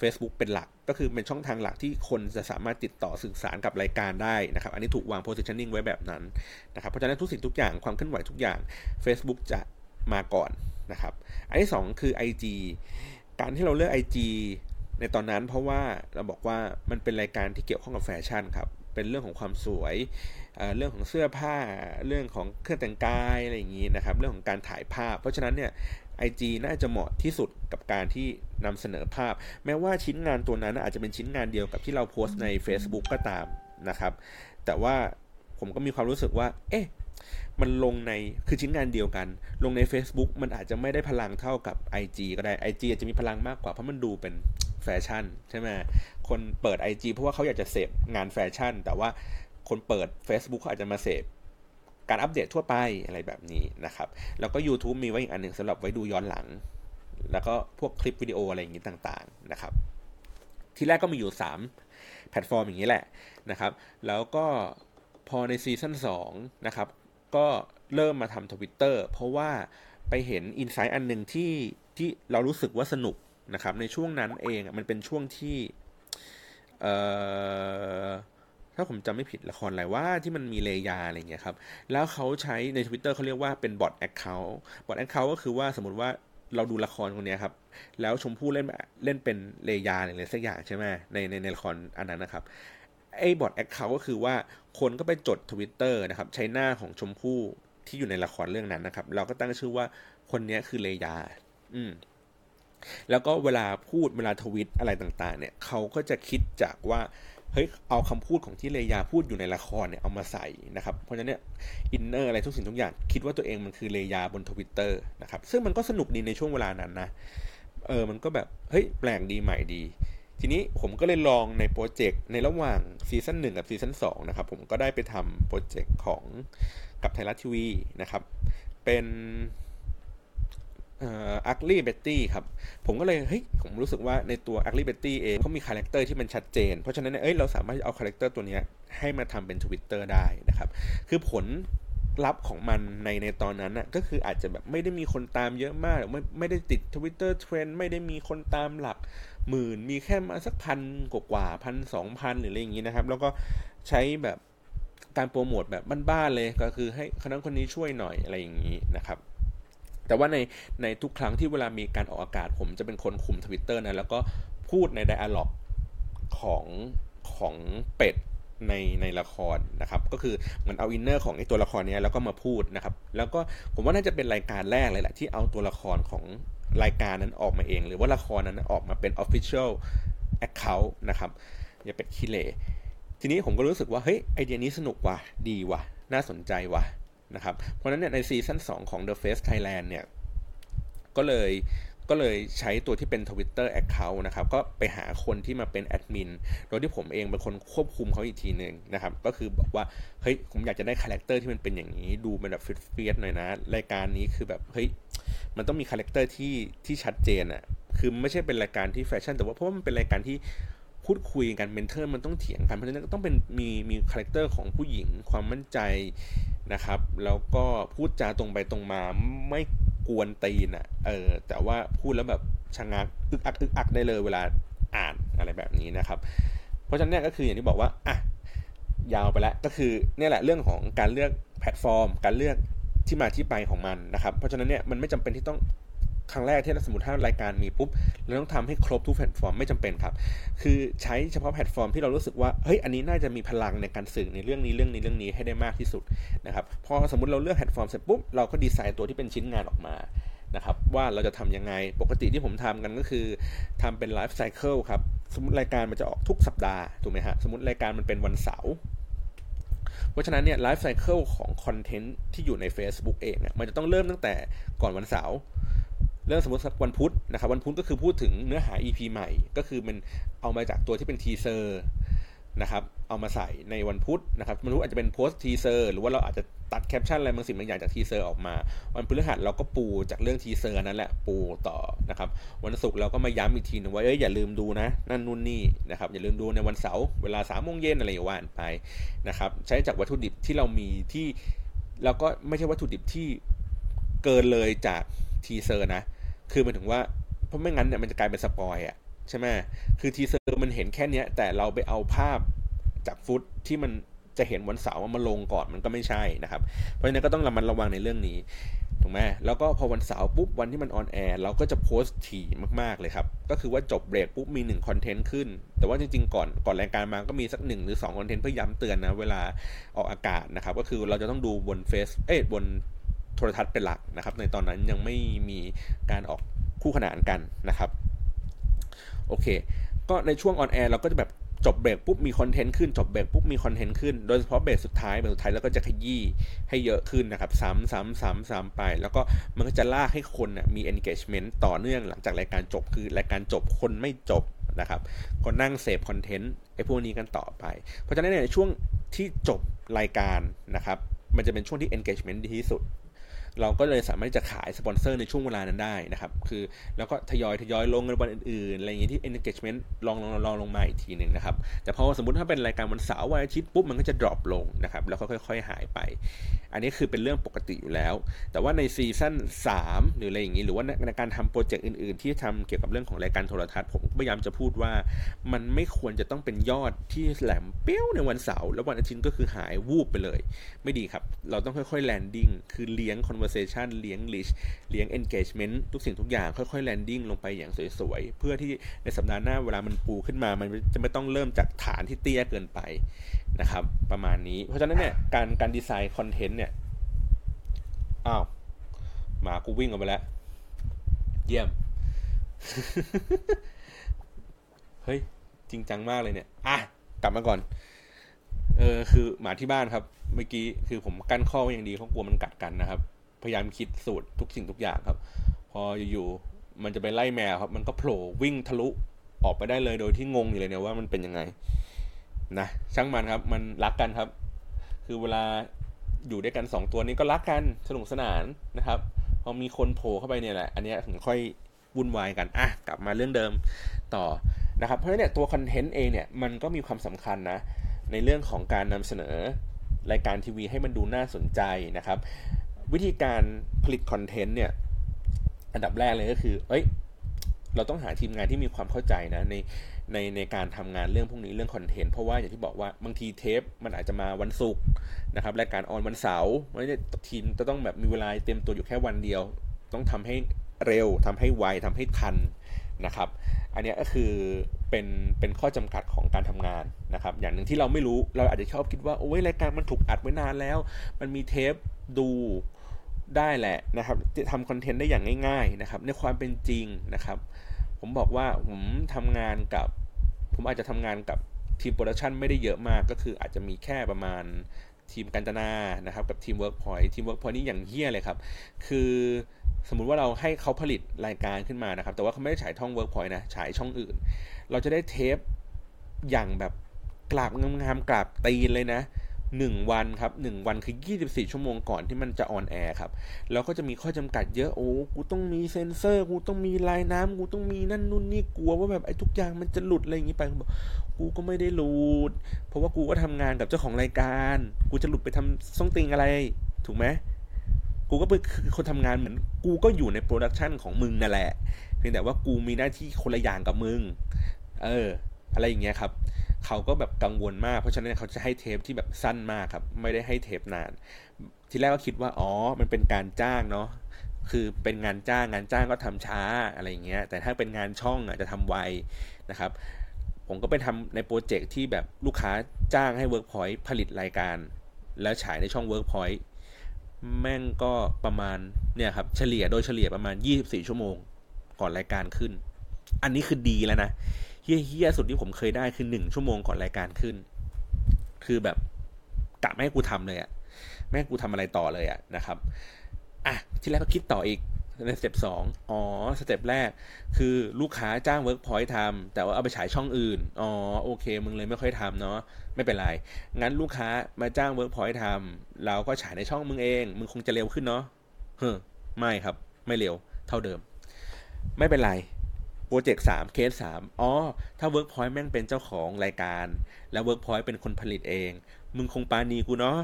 Facebook เป็นหลักก็คือเป็นช่องทางหลักที่คนจะสามารถติดต่อสื่อสารกับรายการได้นะครับ อันนี้ถูกวาง positioning ไว้แบบนั้นนะครับเพราะฉะนั้นทุกสิ่งทุกอย่างความเคลื่อนไหวทุกอย่าง Facebook จะมาก่อนนะครับ อันที่ 2 คือ IG การที่เราเลือก IG ในตอนนั้นเพราะว่าเราบอกว่ามันเป็นรายการที่เกี่ยวข้องกับแฟชั่นครับเป็นเรื่องของความสวย เรื่องของเสื้อผ้าเรื่องของเครื่องแต่งกายอะไรอย่างนี้นะครับ เรื่องของการถ่ายภาพ เพราะฉะนั้นเนี่ย IG น่าจะเหมาะที่สุดกับการที่นำเสนอภาพ แม้ว่าชิ้นงานตัวนั้นอาจจะเป็นชิ้นงานเดียวกับที่เราโพสต์ใน Facebook ก็ตามนะครับ แต่ว่าผมก็มีความรู้สึกว่า เอ๊ะมันลงในคือชิ้นงานเดียวกัน ลงใน Facebook มันอาจจะไม่ได้พลังเท่ากับ IG ก็ได้ IG อาจจะมีพลังมากกว่าเพราะมันดูเป็นแฟชั่นใช่ไหมคนเปิด IG เพราะว่าเขาอยากจะเสพงานแฟชั่น แต่ว่า คนเปิด Facebook เขาอาจจะมาเสพการอัปเดตทั่วไปอะไรแบบนี้นะครับ แล้วก็ YouTube มีไว้อีกอันหนึ่งสำหรับไว้ดูย้อนหลัง แล้วก็พวกคลิปวิดีโออะไรอย่างนี้ต่างๆนะครับ ที่แรกก็มีอยู่ 3 แพลตฟอร์มอย่างนี้แหละนะครับ แล้วก็พอในซีซั่น2นะครับ ก็เริ่มมาทำทวิตเตอร์เพราะว่าไปเห็น insight อันหนึ่งที่ที่เรารู้สึกว่าสนุกนะครับ ในช่วงนั้นเองมันเป็นช่วงที่เอ่อ ถ้าผมจำไม่ผิดละครอะไรว่าที่มันมีเรยาอะไรเงี้ยครับ แล้วเขาใช้ใน Twitter เขาเรียกว่าเป็น bot account bot account ก็คือว่าสมมติว่าเราดูละครคนนี้ครับ แล้วชมพู่เล่นเล่นเป็นเรยาอะไรสักอย่างใช่ไหมในในในละครอันนั้นนะครับไอ้ bot account ก็คือว่าคนก็ไปจด Twitter นะครับ ใช้หน้าของชมพู่ที่อยู่ในละครเรื่องนั้นนะครับ เราก็ตั้งชื่อว่าคนนี้คือเรยา อืมแล้วก็เวลาพูดเวลาทวิตอะไรต่างๆ เนี่ยเขาก็จะคิดจากว่า เฮ้ยเอาคำพูดของที่เรยาพูดอยู่ในละครเนี่ยเอามาใส่นะครับ เพราะฉะนั้นเนี่ย inner อะไรทุกสิ่งทุกอย่าง คิดว่าตัวเองมันคือเรยาบนทวิตเตอร์นะครับซึ่งมันก็สนุกดีในช่วงเวลานั้นนะเออมันก็แบบเฮ้ยแปลกดีใหม่ดี ทีนี้ผมก็เลยลองในโปรเจกต์ในระหว่างซีซั่นหนึ่งกับซีซั่นสองนะครับผมก็ได้ไปทำโปรเจกต์ของกับไทยรัฐทีวีนะครับ เป็น Ugly Betty ครับ ผมก็เลยเฮ้ยผมรู้สึกว่าในตัว Ugly Betty เองเขามีคาแรคเตอร์ที่มันชัดเจน เพราะฉะนั้นเอ้ยเราสามารถเอาคาแรคเตอร์ตัวนี้ให้มาทำเป็นทวิตเตอร์ได้นะครับ คือผลลัพธ์ของมันในในตอนนั้นน่ะก็คืออาจจะแบบไม่ได้มีคนตามเยอะมาก ไม่ไม่ได้ติดทวิตเตอร์เทรนไม่ได้มีคนตามหลักหมื่น มีแค่มาสักพันกว่าพันสองพันหรืออะไรอย่างนี้นะครับ แล้วก็ใช้แบบการโปรโมทแบบบ้านๆเลยก็คือให้คนนั้นคนนี้ช่วยหน่อยอะไรอย่างนี้นะครับ แต่ว่าในในทุกครั้งที่เวลามีการออกอากาศ ผมจะเป็นคนคุมทวิตเตอร์นะ แล้วก็พูดใน dialogue ของของเป็ดในในละครนะครับก็คือเหมือนเอา inner ของไอตัวละครนี้แล้วก็มาพูดนะครับ แล้วก็ผมว่าน่าจะเป็นรายการแรกเลยแหละที่เอาตัวละครของรายการนั้นออกมาเอง หรือว่าละครนั้นออกมาเป็น Official Account นะครับอย่างเป็นคิเลทีนี้ผมก็รู้สึกว่าเฮ้ยไอเดียนี้สนุกว่ะดีว่ะน่าสนใจว่ะ นะครับ เพราะนั้นเนี่ยในซีซั่น2ของ The Face Thailand เนี่ย ก็เลยก็เลยใช้ตัวที่เป็น Twitter Account นะครับ ก็ไปหาคนที่มาเป็นแอดมิน โดยที่ผมเองเป็นคนควบคุมเขาอีกทีหนึ่งนะครับ ก็คือบอกว่า เฮ้ย ผมอยากจะได้คาแรคเตอร์ที่มันเป็นอย่างนี้ ดูมันแบบฟิต fierce หน่อยนะ รายการนี้คือแบบ เฮ้ย มันต้องมีคาแรคเตอร์ที่ที่ชัดเจนอะคือไม่ใช่เป็นรายการที่แฟชั่น แต่ว่าเพราะมันเป็นรายการที่พูดคุยกัน mentor มันต้องเถียงกันเพราะฉะนั้นก็ต้องเป็นมีมีคาแรคเตอร์ของผู้หญิงความมั่นใจ นะครับ แล้วก็พูดจาตรงไปตรงมาไม่กวนตีนอะ่ะเออแต่ว่าพูดแล้วแบบชะงักอึกอักอึกอักได้เลยเวลาอ่านอะไรแบบนี้นะครับ เพราะฉะนั้นเนี่ยก็คืออย่างที่บอกว่าอะยาวไปแล้วก็คือเนี่ยแหละเรื่องของการเลือกแพลตฟอร์ม การเลือกที่มาที่ไปของมันนะครับ เพราะฉะนั้นเนี่ยมันไม่จำเป็นที่ต้อง ครั้งแรกที่สมมติถ้ารายการมีปุ๊บเราต้องทำให้ครบทุกแพลตฟอร์มไม่จำเป็นครับ คือใช้เฉพาะแพลตฟอร์มที่เรารู้สึกว่าเฮ้ยอันนี้น่าจะมีพลังในการสื่อในเรื่องนี้เรื่องนี้เรื่องนี้ให้ได้มากที่สุดนะครับพอสมมติเราเลือกแพลตฟอร์มเสร็จปุ๊บเราก็ดีไซน์ตัวที่เป็นชิ้นงานออกมานะครับว่าเราจะทำยังไงปกติที่ผมทำกันก็คือทำเป็น life cycle ครับสมมติรายการมันจะออกทุกสัปดาห์ถูกไหมฮะสมมติรายการมันเป็นวันเสาร์เพราะฉะนั้นเนี่ย life cycle ของคอนเทนต์ที่อยู่ใน Facebook เองเนี่ยมันจะต้องเริ่มตั้งแต่ก่อนวันเสาร์ เรื่องสมมติวันพุธนะครับวันพุธก็คือพูดถึงเนื้อหา EP ใหม่ ก็คือมันเอามาจากตัวที่เป็น teaser นะครับเอามาใส่ในวันพุธนะครับมันรู้อาจจะเป็นโพสต์ teaser หรือว่าเราอาจจะตัดแคปชั่นอะไรบางสิ่งบางอย่างจาก teaser ออกมา วันพฤหัสเราก็ปูจากเรื่อง teaser นั้นแหละปูต่อนะครับวันศุกร์เราก็มาย้ำอีกทีนึงว่าเอ้ยอย่าลืมดูนะ นั่นนู่นนี่นะครับอย่าลืมดูในวันเสาร์เวลาสามโมงเย็นอะไรว่ากันไปนะครับใช้จากวัตถุดิบที่เรามีที่เราก็ไม่ใช่วัตถุดิบที่เกินเลยจาก teaser นะ คือหมายถึงว่าเพราะไม่งั้นเนี่ยมันจะกลายเป็น spoil อะใช่ไหมคือ teaser มันเห็นแค่เนี้ย แต่เราไปเอาภาพจากฟุตที่มันจะเห็นวันเสาร์มาลงก่อนมันก็ไม่ใช่นะครับ เพราะฉะนั้นก็ต้องระมัดระวังในเรื่องนี้ถูกไหมแล้วก็พอวันเสาร์ปุ๊บวันที่มัน on air เราก็จะโพสต์ถี่มากๆเลยครับ ก็คือว่าจบเบรกปุ๊บมี1คอนเทนต์ขึ้น แต่ว่าจริงๆ ก่อนก่อนรายการมาก็มีสักหนึ่งหรือ2คอนเทนต์เพื่อย้ำเตือนนะ เวลาออกอากาศนะครับ ก็คือเราจะต้องดูบนเฟซเอ้บน โทรทัศน์เป็นหลักนะครับ ในตอนนั้นยังไม่มีการออกคู่ขนานกันนะครับโอเค ก็ในช่วง on air เราก็จะแบบจบเบรกปุ๊บมีคอนเทนต์ขึ้นจบเบรกปุ๊บมีคอนเทนต์ขึ้นโดยเฉพาะเบรกสุดท้ายเบรกสุดท้ายแล้วก็จะขยี้ให้เยอะขึ้นนะครับซ้ำซ้ำซ้ำซ้ำไป แล้วก็มันก็จะลากให้คนนะมี engagement ต่อเนื่องหลังจากรายการจบคือรายการจบคนไม่จบนะครับก็นั่งเสพคอนเทนต์ไอ้พวกนี้กันต่อไป เพราะฉะนั้นในช่วงที่จบรายการนะครับมันจะเป็นช่วงที่ engagement ดีที่สุด เราก็เลยสามารถจะขายสปอนเซอร์ในช่วงเวลานั้นได้นะครับคือแล้วก็ทยอยทยอยลงในวันอื่นๆอะไรอย่างนี้ที่ engagement ลองลองลองลงมาอีกทีหนึ่งนะครับแต่พอสมมติถ้าเป็นรายการวันเสาร์วันอาทิตย์ปุ๊บมันก็จะ drop ลงนะครับแล้วก็ค่อย ๆ หายไป อันนี้คือเป็นเรื่องปกติอยู่แล้ว แต่ว่าในซีซั่น3หรืออะไรอย่างนี้ หรือว่าในการทำโปรเจกต์อื่น ๆ ที่ทำเกี่ยวกับเรื่องของรายการโทรทัศน์ผมพยายามจะพูดว่ามันไม่ควรจะต้องเป็นยอดที่แหลมเปี้ยวในวันเสาร์แล้ววันอาทิตย์ก็คือหายวูบไปเลย ไม่ดีครับ เราต้องค่อยๆ landing คือเลี้ยง conversation เลี้ยง list เลี้ยง engagement ทุกสิ่งทุกอย่างค่อยๆ landing ลงไปอย่างสวยๆ เพื่อที่ในสัปดาห์หน้าเวลามันปูขึ้นมา มันจะไม่ต้องเริ่มจากฐานที่เตี้ยเกินไปนะครับ ประมาณนี้ เพราะฉะนั้นเนี่ยการการดีไซน์คอนเทนต์เนี่ย อ้าวหมากูวิ่งออกไปแล้ว เยี่ยม เฮ้ย จริงจังมากเลยเนี่ย อะ กลับมาก่อน เออ คือหมาที่บ้านครับ เมื่อกี้ คือผมกั้นข้อไว้อย่างดีเขากลัวมันกัดกันนะครับ พยายามคิดสูตรทุกสิ่งทุกอย่างครับ พออยู่ๆมันจะไปไล่แมวครับ มันก็โผล่วิ่งทะลุออกไปได้เลยโดยที่งงอยู่เลยเนี่ยว่ามันเป็นยังไงนะช่างมันครับ มันรักกันครับ คือเวลาอยู่ด้วยกันสองตัวนี้ก็รักกันสนุกสนานนะครับ พอมีคนโผล่เข้าไปเนี่ยแหละอันนี้ถึงค่อยวุ่นวายกันอะกลับมาเรื่องเดิมต่อนะครับ เพราะฉะนั้นเนี่ยตัวคอนเทนต์เองเนี่ยมันก็มีความสำคัญนะ ในเรื่องของการนำเสนอรายการทีวีให้มันดูน่าสนใจนะครับ วิธีการผลิตคอนเทนต์เนี่ยอันดับแรกเลยก็คือ เอ้ย เราต้องหาทีมงานที่มีความเข้าใจนะในในในการทำงานเรื่องพวกนี้เรื่องคอนเทนต์เพราะว่าอย่างที่บอกว่าบางทีเทปมันอาจจะมาวันศุกร์นะครับรายการออนวันเสาร์ไม่ได้ทีมจะต้องแบบมีเวลาเตรียมตัวอยู่แค่วันเดียว ต้องทำให้เร็วทำให้ไวทำให้ทันนะครับ อันนี้ก็คือเป็นเป็นข้อจำกัดของการทำงานนะครับ อย่างหนึ่งที่เราไม่รู้เราอาจจะชอบคิดว่าโอ้ยรายการมันถูกอัดไว้นานแล้ว มันมีเทปดู ได้แหละนะครับทำคอนเทนต์ได้อย่างง่ายๆนะครับในความเป็นจริงนะครับ ผมบอกว่าผมทำงานกับ ผมอาจจะทำงานกับทีม production ไม่ได้เยอะมากก็คืออาจจะมีแค่ประมาณทีมกันตนานะครับกับทีมเวิร์คพอยท์ทีมเวิร์คพอยท์นี่อย่างเฮี้ยเลยครับ คือสมมุติว่าเราให้เขาผลิตรายการขึ้นมานะครับ แต่ว่าเขาไม่ได้ฉายช่องเวิร์คพอยท์นะฉายช่องอื่น เราจะได้เทปอย่างแบบกราบงามๆกราบตีนเลยนะ หนึ่งวันครับหนึ่งวันคือยี่สิบสี่ชั่วโมงก่อนที่มันจะ on air ครับ แล้วก็จะมีข้อจำกัดเยอะโอ้กูต้องมีเซ็นเซอร์ กูต้องมีลายน้ำกูต้องมีนั่นนู่นนี่กลัวว่าแบบไอ้ทุกอย่างมันจะหลุดอะไรอย่างนี้ไปกูบอกกูก็ไม่ได้หลุด เพราะว่ากูก็ทำงานกับเจ้าของรายการ กูจะหลุดไปทำส้นตีนอะไร ถูกไหมกูก็เป็นคนทำงานเหมือนกูก็อยู่ใน production ของมึงนั่นแหละ เพียงแต่ว่ากูมีหน้าที่คนละอย่างกับมึง เออ อะไรอย่างเงี้ยครับ เขาก็แบบกังวลมาก เพราะฉะนั้นเขาจะให้เทปที่แบบสั้นมากครับ ไม่ได้ให้เทปนาน ทีแรกก็คิดว่าอ๋อมันเป็นการจ้างเนาะคือเป็นงานจ้างงานจ้างก็ทำช้าอะไรเงี้ย แต่ถ้าเป็นงานช่องอะจะทำไวนะครับ ผมก็ไปทำในโปรเจกต์ที่แบบลูกค้าจ้างให้ Workpoint ผลิตรายการ แล้วฉายในช่อง Workpoint แม่งก็ประมาณเนี่ยครับเฉลี่ยโดยเฉลี่ยประมาณ 24 ชั่วโมง ก่อนรายการขึ้น อันนี้คือดีแล้วนะ เหี้ยสุดที่ผมเคยได้คือหนึ่งชั่วโมงก่อนรายการขึ้น คือแบบกะไม่ให้กูทำเลยอะไม่ให้กูทำอะไรต่อเลยอะนะครับอะที่แรกก็คิดต่ออีกใน step สองอ๋อ สเต็ปแรก คือลูกค้าจ้างเวิร์กพอยท์ทำแต่ว่าเอาไปฉายช่องอื่น อ๋อ โอเค มึงเลยไม่ค่อยทำเนาะ ไม่เป็นไร งั้นลูกค้ามาจ้างเวิร์กพอยท์ทำเราก็ฉายในช่องมึงเอง มึงคงจะเร็วขึ้นเนาะ เฮ้ไม่ครับ ไม่เร็ว เท่าเดิม ไม่เป็นไร project สามเคสสามอ๋อ ถ้า Workpoint แม่งเป็นเจ้าของรายการ แล้ว Workpoint เป็นคนผลิตเอง มึงคงปรานีกูเนาะ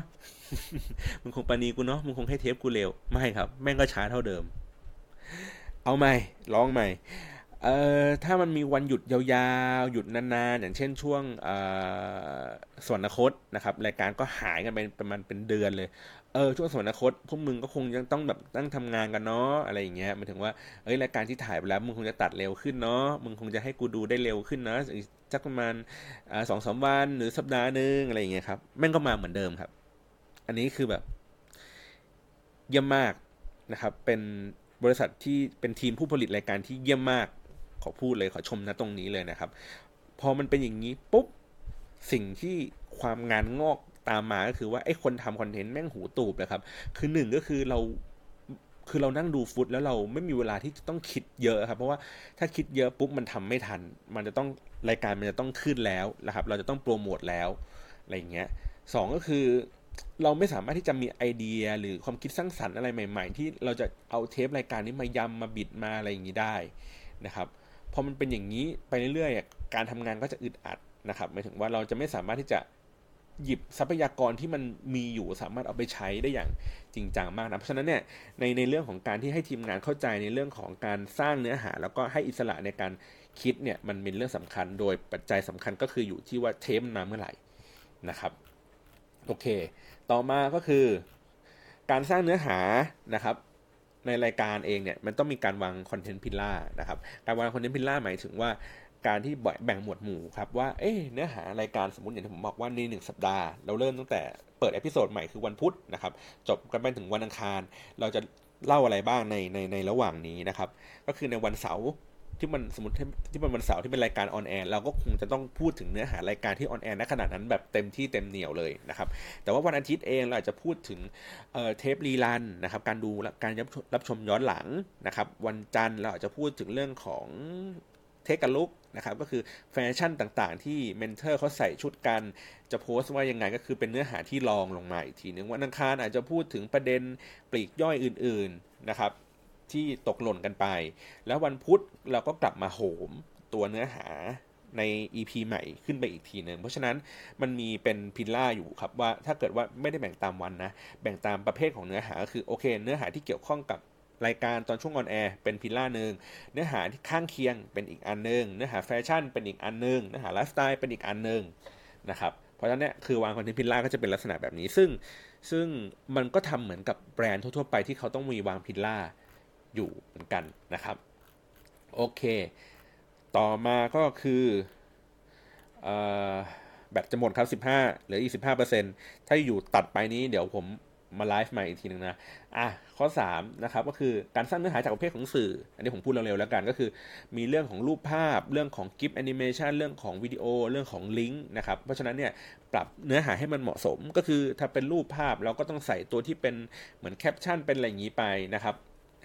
มึงคงปรานีกูเนาะ มึงคงให้เทปกูเร็ว ไม่ครับ แม่งก็ช้าเท่าเดิม เอาใหม่ ร้องใหม่ เอ่อ ถ้ามันมีวันหยุดยาวๆ หยุดนานๆ อย่างเช่นช่วงสวรรคตนะครับ รายการก็หายกันไปประมาณเป็นเดือนเลย เออช่วงสวรรคตพวกมึงก็คงยังต้องแบบตั้งทำงานกันเนาะอะไรอย่างเงี้ยมันถึงว่าเอ้ยรายการที่ถ่ายไปแล้วมึงคงจะตัดเร็วขึ้นเนาะมึงคงจะให้กูดูได้เร็วขึ้นนะสักประมาณสองสามวันหรือสัปดาห์หนึ่งอะไรอย่างเงี้ยครับแม่งก็มาเหมือนเดิมครับ อันนี้คือแบบเยี่ยมมากนะครับ เป็นบริษัทที่เป็นทีมผู้ผลิตรายการที่เยี่ยมมาก ขอพูดเลยขอชมนะตรงนี้เลยนะครับ พอมันเป็นอย่างนี้ปุ๊บสิ่งที่ความงานงอก ตามมาก็คือว่าไอ้คนทำคอนเทนต์แม่งหูตูบเลยครับ คือหนึ่งก็คือเราคือเรานั่งดูฟุตแล้วเราไม่มีเวลาที่ต้องคิดเยอะครับเพราะว่าถ้าคิดเยอะปุ๊บมันทำไม่ทัน มันจะต้องรายการมันจะต้องขึ้นแล้วนะครับ เราจะต้องโปรโมทแล้วอะไรอย่างเงี้ยสองก็คือเราไม่สามารถที่จะมีไอเดียหรือความคิดสร้างสรรค์อะไรใหม่ ๆ ที่เราจะเอาเทปรายการนี้มายำมาบิดมาอะไรอย่างนี้ได้นะครับพอมันเป็นอย่างนี้ไปเรื่อยๆการทำงานก็จะอึดอัดนะครับหมายถึงว่าเราจะไม่สามารถที่จะ หยิบทรัพยากรที่มันมีอยู่สามารถเอาไปใช้ได้อย่างจริงจังมากนะเพราะฉะนั้นเนี่ยในในเรื่องของการที่ให้ทีมงานเข้าใจในเรื่องของการสร้างเนื้อหา แล้วก็ให้อิสระในการคิดเนี่ยมันเป็นเรื่องสำคัญ โดยปัจจัยสำคัญก็คืออยู่ที่ว่าเทปมาเมื่อไหร่นะครับโอเค ต่อมาก็คือ การสร้างเนื้อหานะครับในรายการเองเนี่ยมันต้องมีการวาง content pillar นะครับการวาง content pillar หมายถึงว่า การที่แบ่งหมวดหมู่ครับว่าเอ๊เนื้อหารายการสมมติอย่างที่ผมบอกว่าในหนึ่งสัปดาห์ เราเริ่มตั้งแต่เปิด episode ใหม่คือวันพุธนะครับจบกันไปถึงวันอังคาร เราจะเล่าอะไรบ้างในในในระหว่างนี้นะครับ ก็คือในวันเสาร์ที่มันสมมติที่เป็นวันเสาร์ที่เป็นรายการ on air เราก็คงจะต้องพูดถึงเนื้อหารายการที่ on air ในขนาดนั้นแบบเต็มที่เต็มเหนียวเลยนะครับแต่ว่าวันอาทิตย์เองเราอาจจะพูดถึงเทป rerun นะครับการดูการรับชมย้อนหลังนะครับวันจันทร์เราอาจจะพูดถึงเรื่องของ take a look นะครับก็คือแฟชั่นต่างๆ ที่ mentor เขาใส่ชุดกัน จะโพสต์ว่ายังไงก็คือเป็นเนื้อหาที่รองลงมาอีกทีนึงวันอังคารอาจจะพูดถึงประเด็นปลีกย่อยอื่นๆนะครับที่ตกหล่นกันไป แล้ววันพุธเราก็กลับมาโหมตัวเนื้อหาใน EP ใหม่ขึ้นไปอีกทีหนึ่งเพราะฉะนั้นมันมีเป็น pillar อยู่ครับว่าถ้าเกิดว่าไม่ได้แบ่งตามวันนะ แบ่งตามประเภทของเนื้อหาก็คือโอเค เนื้อหาที่เกี่ยวข้องกับ รายการตอนช่วง on air เป็น pillar หนึ่งเนื้อหาที่ข้างเคียงเป็นอีกอันหนึ่งเนื้อหาแฟชั่นเป็นอีกอันหนึ่งเนื้อหาไลฟ์สไตล์เป็นอีกอันหนึ่งนะครับเพราะฉะนั้นเนี่ยคือวาง content pillar ก็จะเป็นลักษณะแบบนี้ ซึ่งซึ่งมันก็ทำเหมือนกับแบรนด์ทั่วๆไปที่เขาต้องมีวางพิล่าอยู่เหมือนกันนะครับโอเค ต่อมาก็คือแบตจะหมดครับ 15 เหลืออีก 15%ถ้าอยู่ตัดไปนี้เดี๋ยวผม มาไลฟ์ใหม่อีกทีหนึ่งนะ อะ ข้อ3นะครับก็คือการสร้างเนื้อหาจากประเภทของสื่อ อันนี้ผมพูดเร็วๆแล้วกันก็คือ มีเรื่องของรูปภาพ เรื่องของกิฟต์แอนิเมชันเรื่องของวิดีโอ เรื่องของลิงก์นะครับ เพราะฉะนั้นเนี่ยปรับเนื้อหาให้มันเหมาะสม ก็คือถ้าเป็นรูปภาพเราก็ต้องใส่ตัวที่เป็นเหมือนแคปชั่นเป็นอะไรอย่างนี้ไปนะครับ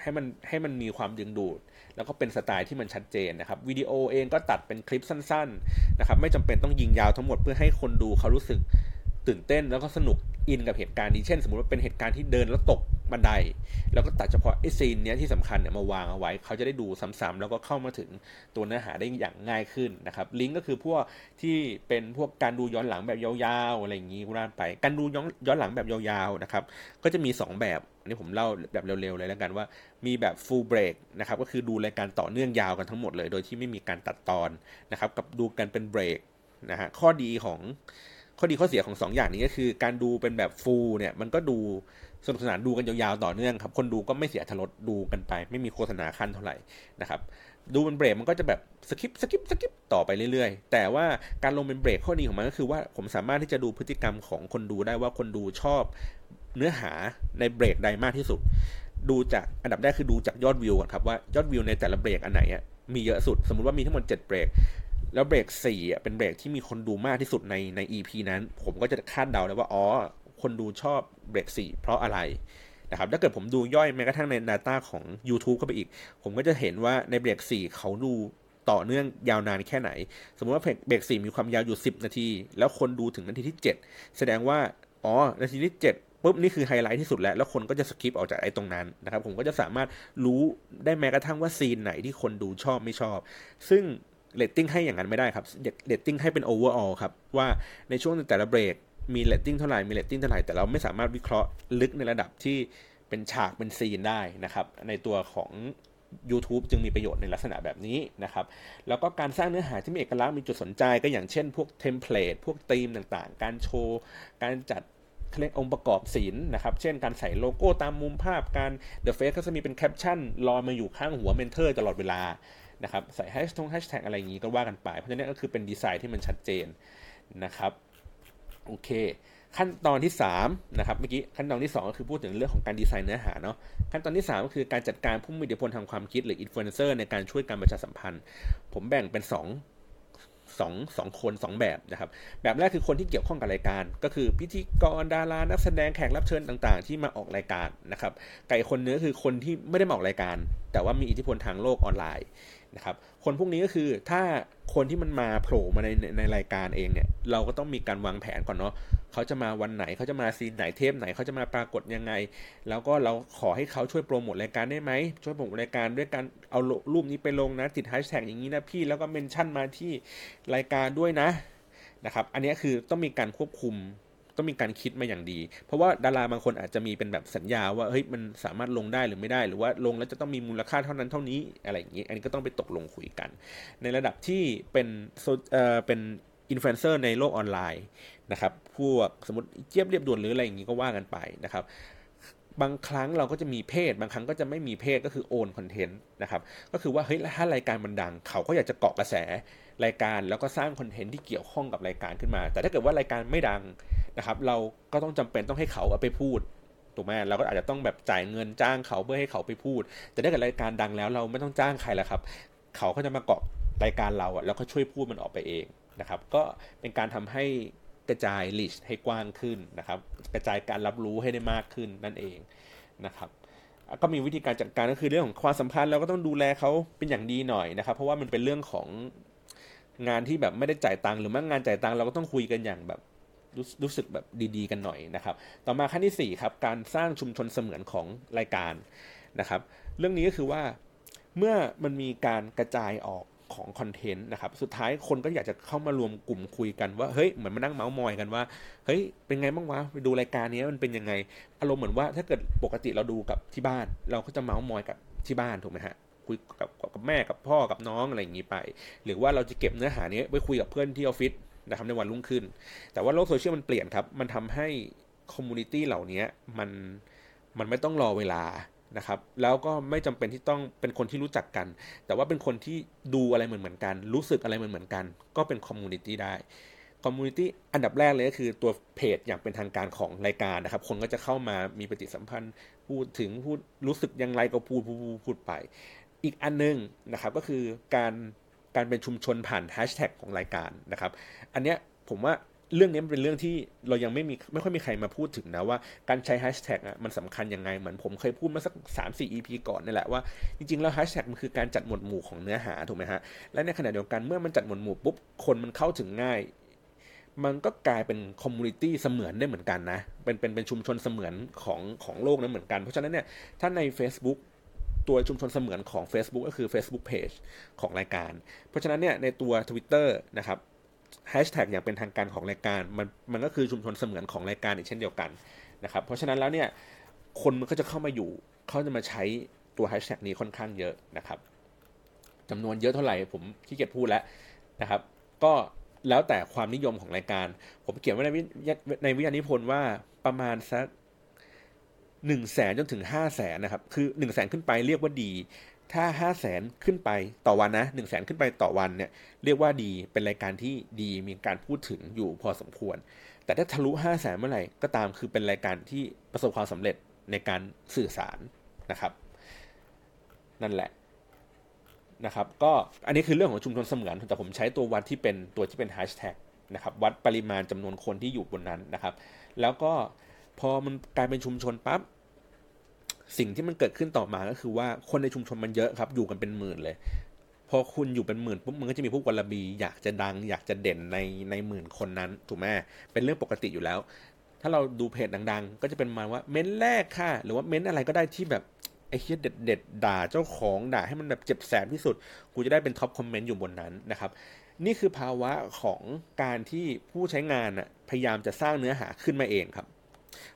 ให้มันให้มันมีความดึงดูด แล้วก็เป็นสไตล์ที่มันชัดเจนนะครับวิดีโอเองก็ตัดเป็นคลิปสั้น ๆ นะครับ ไม่จำเป็นต้องยิงยาวทั้งหมดเพื่อให้คนดูเขารู้สึกตื่นเต้นแล้วก็สนุก อินกับเหตุการณ์นี้เช่น สมมติว่าเป็นเหตุการณ์ที่เดินแล้วตกบันได แล้วก็ตัดเฉพาะไอ้ซีนเนี้ยที่สำคัญเนี่ยมาวางเอาไว้ เขาจะได้ดูซ้ำๆแล้วก็เข้ามาถึงตัวเนื้อหาได้อย่างง่ายขึ้นนะครับลิงก์ก็คือพวกที่เป็นพวกการดูย้อนหลังแบบยาวๆอะไรอย่างงี้กุ่านไป การดูย้อนย้อนหลังแบบยาวๆนะครับก็จะมี 2 แบบอันนี้ผมเล่าแบบเร็วๆเลยแล้วกันว่า มีแบบ full break นะครับก็คือดูรายการต่อเนื่องยาวกันทั้งหมดเลย โดยที่ไม่มีการตัดตอนนะครับกับดูกันเป็นเบรกนะฮะข้อดีของ ข้อดีข้อเสียของ2ออย่างนี้ก็คือ การดูเป็นแบบฟูลเนี่ยมันก็ดูสนุกสนานดูกันยาวๆต่อเนื่องครับคนดูก็ไม่เสียอรรถรสดูกันไป ไม่มีโฆษณาคั่นเท่าไหร่นะครับดูเป็นเบรกมันก็จะแบบ skip skip skip ต่อไปเรื่อยๆ แต่ว่าการลงเป็นเบรกข้อดีของมันก็คือว่าผมสามารถที่จะดูพฤติกรรมของคนดูได้ว่าคนดูชอบเนื้อหาในเบรกใดมากที่สุด ดูจากอันดับแรกคือดูจากยอดวิวก่อนครับว่ายอดวิวในแต่ละเบรกอันไหนมีเยอะสุด สมมติว่ามีทั้งหมด7เบรก แล้วเบรกสี่อะเป็นเบรกที่มีคนดูมากที่สุดในใน EP นั้น ผมก็จะคาดเดาเลยว่าอ๋อคนดูชอบเบรกสี่เพราะอะไรนะครับถ้าเกิดผมดูย่อยแม้กระทั่งใน Data ของ YouTube เข้าไปอีก ผมก็จะเห็นว่าในเบรก4เขาดูต่อเนื่องยาวนานแค่ไหน สมมติว่าเบรก4มีความยาวอยู่ 10 นาที แล้วคนดูถึงนาทีที่ 7 แสดงว่า อ๋อ นาทีที่7ปุ๊บนี่คือไฮไลท์ที่สุดแล้ว แล้วคนก็จะ skip ออกจากไอ้ตรงนั้นนะครับ ผมก็จะสามารถรู้ได้แม้กระทั่งว่า scene ไหนที่คนดูชอบไม่ชอบ ซึ่ง เรตติ้งให้อย่างนั้นไม่ได้ครับเรตติ้งให้เป็น overall ครับ ว่าในช่วงแต่ละเบรกมีเรตติ้งเท่าไหร่ มีเรตติ้งเท่าไหร่ แต่เราไม่สามารถวิเคราะห์ลึกในระดับที่เป็นฉากเป็น scene ได้นะครับ ในตัวของ YouTube จึงมีประโยชน์ในลักษณะแบบนี้นะครับ แล้วก็การสร้างเนื้อหาที่มีเอกลักษณ์มีจุดสนใจก็อย่างเช่น พวก template พวกธีมต่างๆ การโชว์ การจัดเรียกองค์ประกอบศิลป์นะครับ เช่นการใส่โลโก้ตามมุมภาพรายการ The Face ก็จะมีเป็นแคปชั่นลอยมาอยู่ข้างหัว mentor ตลอดเวลา นะครับใส่แฮชทงแฮชแท็กอะไรอย่างนี้ก็ว่ากันไป เพราะฉะนั้นก็คือเป็นดีไซน์ที่มันชัดเจนนะครับโอเค ขั้นตอนที่3นะครับเมื่อกี้ขั้นตอนที่ 2 ก็คือพูดถึงเรื่องของการดีไซน์เนื้อหาเนาะขั้นตอนที่ 3 ก็คือการจัดการผู้มีอิทธิพลทางความคิดหรืออินฟลูเอนเซอร์ในการช่วยการประชาสัมพันธ์ ผมแบ่งเป็น2สองสองคนสองแบบนะครับ แบบแรกคือคนที่เกี่ยวข้องกับรายการ ก็คือพิธีกรดารานักแสดงแขกรับเชิญต่างๆ ที่มาออกรายการนะครับไก่คนเนื้อคือคนที่ไม่ได้มาออกรายการ แต่ว่ามีอิทธิพลทางโลกออนไลน์ นะครับคนพวกนี้ก็คือถ้าคนที่มันมาโผล่มาในในรายการเองเนี่ย เราก็ต้องมีการวางแผนก่อนเนาะเขาจะมาวันไหนเขาจะมาซีนไหนเทปไหนเขาจะมาปรากฏยังไง แล้วก็เราขอให้เขาช่วยโปรโมทรายการได้ไหมช่วยโปรโมทรายการด้วยการเอารูปนี้ไปลงนะติดแฮชแท็กอย่างนี้นะพี่แล้วก็เมนชั่นมาที่รายการด้วยนะนะครับ อันนี้คือต้องมีการควบคุม ต้องมีการคิดมาอย่างดี เพราะว่าดาราบางคนอาจจะมีเป็นแบบสัญญาว่าเฮ้ยมันสามารถลงได้หรือไม่ได้ หรือว่าลงแล้วจะต้องมีมูลค่าเท่านั้นเท่านี้อะไรอย่างนี้ อันนี้ก็ต้องไปตกลงคุยกัน ในระดับที่เป็นเอ่อเป็นอินฟลูเอนเซอร์ในโลกออนไลน์นะครับพวกสมมติเจี๊ยบเรียบด่วนหรืออะไรอย่างนี้ก็ว่ากันไปนะครับบางครั้งเราก็จะมี paid บางครั้งก็จะไม่มี paid ก็คือ own content นะครับ ก็คือว่าเฮ้ยถ้ารายการมันดัง เขาก็อยากจะเกาะกระแส รายการแล้วก็สร้างคอนเทนต์ที่เกี่ยวข้องกับรายการขึ้นมา แต่ถ้าเกิดว่ารายการไม่ดังนะครับ เราก็ต้องจำเป็นต้องให้เขาเอาไปพูดถูกไหมเราก็อาจจะต้องแบบจ่ายเงินจ้างเขาเพื่อให้เขาไปพูด แต่ถ้าเกิดรายการดังแล้วเราไม่ต้องจ้างใครแล้วครับ เขาก็จะมาเกาะรายการเราอะแล้วก็ช่วยพูดมันออกไปเองนะครับ ก็เป็นการทำให้กระจายลิชให้กว้างขึ้นนะครับ กระจายการรับรู้ให้ได้มากขึ้นนั่นเองนะครับก็มีวิธีการจัดการก็คือเรื่องของความสัมพันธ์เราก็ต้องดูแลเขาเป็นอย่างดีหน่อยนะครับ เพราะว่ามันเป็นเรื่องของ งานที่แบบไม่ได้จ่ายตังค์หรือแม้งานจ่ายตังค์เราก็ต้องคุยกันอย่างแบบรู้รู้สึกแบบดีๆ กันหน่อยนะครับ ต่อมาขั้นที่4ครับการสร้างชุมชนเสมือนของรายการนะครับ เรื่องนี้ก็คือว่าเมื่อมันมีการกระจายออกของคอนเทนต์นะครับสุดท้ายคนก็อยากจะเข้ามารวมกลุ่มคุยกันว่าเฮ้ยเหมือนมานั่งเมาส์มอยกันว่าเฮ้ยเป็นไงบ้างวะไปดูรายการนี้มันเป็นยังไงอารมณ์เหมือนว่าถ้าเกิดปกติเราดูกับที่บ้าน เราก็จะเมาส์มอยกับที่บ้านถูกไหมฮะ คุยกับกับแม่กับพ่อกับน้องอะไรอย่างนี้ไป หรือว่าเราจะเก็บเนื้อหานี้ไว้คุยกับเพื่อนที่ออฟฟิศนะครับในวันรุ่งขึ้น แต่ว่าโลกโซเชียลมันเปลี่ยนครับ มันทำให้ community เหล่านี้มันมันไม่ต้องรอเวลานะครับ แล้วก็ไม่จำเป็นที่ต้องเป็นคนที่รู้จักกัน แต่ว่าเป็นคนที่ดูอะไรเหมือนเหมือนกัน รู้สึกอะไรเหมือนเหมือนกัน ก็เป็น community ได้ community อันดับแรกเลยก็คือตัวเพจอย่างเป็นทางการของรายการนะครับ คนก็จะเข้ามามีปฏิสัมพันธ์ พูดถึงพูดรู้สึกอย่างไรก็พูดพูดพูดไป อีกอันนึงนะครับก็คือการการเป็นชุมชนผ่านแฮชแท็กของรายการนะครับ อันเนี้ยผมว่าเรื่องนี้เป็นเรื่องที่เรายังไม่มีไม่ค่อยมีใครมาพูดถึงนะว่าการใช้แฮชแท็กอะมันสำคัญยังไง เหมือนผมเคยพูดมาสักสามสี่ EP ก่อนนี่แหละว่าจริงๆแล้วแฮชแท็กมันคือการจัดหมวดหมู่ของเนื้อหาถูกไหมฮะ และในขณะเดียวกันเมื่อมันจัดหมวดหมู่ปุ๊บคนมันเข้าถึงง่าย มันก็กลายเป็น community เสมือนได้เหมือนกันนะ เป็นเป็นเป็นชุมชนเสมือนของของโลกนั้นเหมือนกัน เพราะฉะนั้นเนี่ยถ้าใน Facebook ตัวชุมชนเสมือนของ Facebook ก็คือ Facebook Page ของรายการ เพราะฉะนั้นเนี่ยในตัว Twitter นะครับแฮชแท็กอย่างเป็นทางการของรายการมันมันก็คือชุมชนเสมือนของรายการอีกเช่นเดียวกันนะครับเพราะฉะนั้นแล้วเนี่ยคนมันก็จะเข้ามาอยู่เขาจะมาใช้ตัวแฮชแท็กนี้ค่อนข้างเยอะนะครับจำนวนเยอะเท่าไหร่ผมขี้เกียจพูดแล้วนะครับ ก็แล้วแต่ความนิยมของรายการ ผมเขียนไว้ในในวิทยานิพนธ์ว่าประมาณสัก หนึ่งแสนจนถึงห้าแสนนะครับคือหนึ่งแสนขึ้นไปเรียกว่าดี ถ้าห้าแสนขึ้นไปต่อวันนะหนึ่งแสนขึ้นไปต่อวันเนี่ยเรียกว่าดีเป็นรายการที่ดีมีการพูดถึงอยู่พอสมควร แต่ถ้าทะลุห้าแสนเมื่อไหร่ก็ตามคือเป็นรายการที่ประสบความสำเร็จในการสื่อสารนะครับ นั่นแหละนะครับก็อันนี้คือเรื่องของชุมชนเสมือนแต่ผมใช้ตัววัดที่เป็นตัวที่เป็นแฮชแท็กนะครับวัดปริมาณจำนวนคนที่อยู่บนนั้นนะครับ แล้วก็ พอมันกลายเป็นชุมชนปั๊บสิ่งที่มันเกิดขึ้นต่อมาก็คือว่าคนในชุมชนมันเยอะครับ อยู่กันเป็นหมื่นเลย พอคุณอยู่เป็นหมื่นปุ๊บมันก็จะมีพวกวลบี อยากจะดัง อยากจะเด่นในในหมื่นคนนั้นถูกไหมเป็นเรื่องปกติอยู่แล้ว ถ้าเราดูเพจดัง ๆ ก็จะเป็นมาว่าเม้นแรกค่ะ หรือว่าเม้นอะไรก็ได้ที่แบบไอ้เฮียเด็ดเด็ดด่าเจ้าของด่าให้มันแบบเจ็บแสบที่สุด กูจะได้เป็น top comment อยู่บนนั้นนะครับ นี่คือภาวะของการที่ผู้ใช้งานพยายามจะสร้างเนื้อหาขึ้นมาเองครับ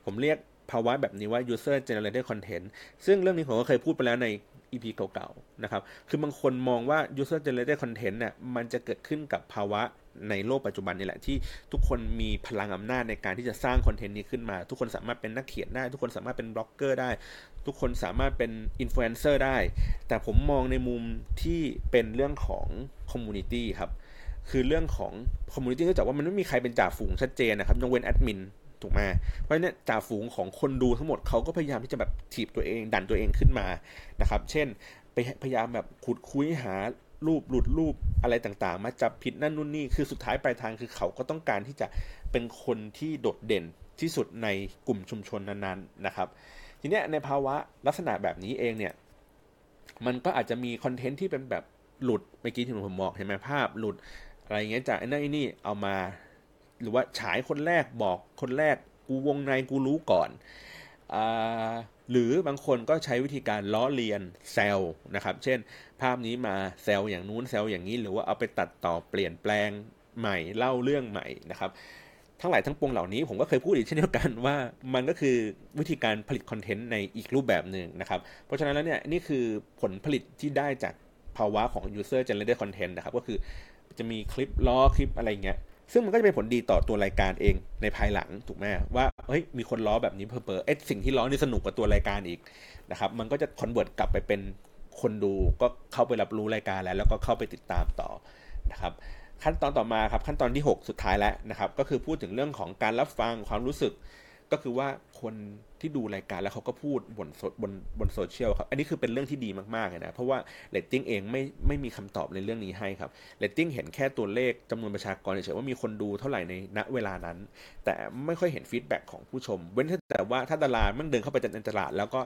ผมเรียกภาวะแบบนี้ว่า user generated content ซึ่งเรื่องนี้ผมก็เคยพูดไปแล้วใน EP เก่าๆนะครับ คือบางคนมองว่า user generated content เนี่ยมันจะเกิดขึ้นกับภาวะในโลกปัจจุบันนี่แหละที่ทุกคนมีพลังอำนาจในการที่จะสร้างคอนเทนต์นี้ขึ้นมา ทุกคนสามารถเป็นนักเขียนได้ ทุกคนสามารถเป็นบล็อกเกอร์ได้ ทุกคนสามารถเป็นอินฟลูเอนเซอร์ได้ แต่ผมมองในมุมที่เป็นเรื่องของ community ครับ คือเรื่องของ community เนื่องจากว่ามันไม่มีใครเป็นจ่าฝูงชัดเจนนะครับยกเว้นแอดมิน ถูกไหมเพราะเนี่ยจ่าฝูงของคนดูทั้งหมดเขาก็พยายามที่จะแบบถีบตัวเอง ดันตัวเองขึ้นมานะครับ เช่นไปพยายามแบบขุดคุ้ยหารูปหลุดรูปอะไรต่างๆ มาจับผิดนั่นนู่นนี่คือสุดท้ายปลายทางคือเขาก็ต้องการที่จะเป็นคนที่โดดเด่นที่สุดในกลุ่มชุมชนนั้นๆนะครับ ทีเนี้ยในภาวะลักษณะแบบนี้เองเนี่ยมันก็อาจจะมีคอนเทนต์ที่เป็นแบบหลุดเมื่อกี้ที่ผมบอกเห็นไหมภาพหลุดอะไรเงี้ยจากไอ้นั่นไอ้นี่เอามา หรือว่าฉายคนแรกบอกคนแรกกูวงในกูรู้ก่อนอหรือบางคนก็ใช้วิธีการล้อเลียนแซลนะครับ เช่น ภาพนี้มาแซลอย่างนู้นแซลอย่างนี้หรือว่าเอาไปตัดต่อเปลี่ยนแปลงใหม่เล่าเรื่องใหม่นะครับ ทั้งหลายทั้งปวงเหล่านี้ผมก็เคยพูดอีกเช่นเดียวกันว่ามันก็คือวิธีการผลิตคอนเทนต์ในอีกรูปแบบหนึ่งนะครับ เพราะฉะนั้นแล้วเนี่ยนี่คือผลผลิตที่ได้จากภาวะของ user generated content นะครับ ก็คือจะมีคลิปล้อคลิปอะไรเงี้ย ซึ่งมันก็จะเป็นผลดีต่อตัวรายการเองในภายหลังถูกไหมว่าเฮ้ยมีคนล้อแบบนี้เพิ่มเปอร์ไอ้สิ่งที่ล้อนี่สนุกกว่าตัวรายการอีกนะครับ มันก็จะ convert กลับไปเป็นคนดูก็เข้าไปรับรู้รายการแล้ว แล้วก็เข้าไปติดตามต่อนะครับ ขั้นตอนต่อมาครับขั้นตอนที่ 6 สุดท้ายแล้วนะครับ ก็คือพูดถึงเรื่องของการรับฟังความรู้สึก ก็คือว่าคนที่ดูรายการแล้วเขาก็พูดบนบนบนโซเชียลครับ อันนี้คือเป็นเรื่องที่ดีมากๆเลยนะ เพราะว่าเรตติ้งเองไม่ไม่มีคำตอบในเรื่องนี้ให้ครับเรตติ้งเห็นแค่ตัวเลขจำนวนประชากรเฉยๆว่ามีคนดูเท่าไหร่ในณเวลานั้น แต่ไม่ค่อยเห็นฟีดแบ็กของผู้ชม เว้นแต่ว่าถ้าดาราแม่งเดินเข้าไปในตลาดแล้วก็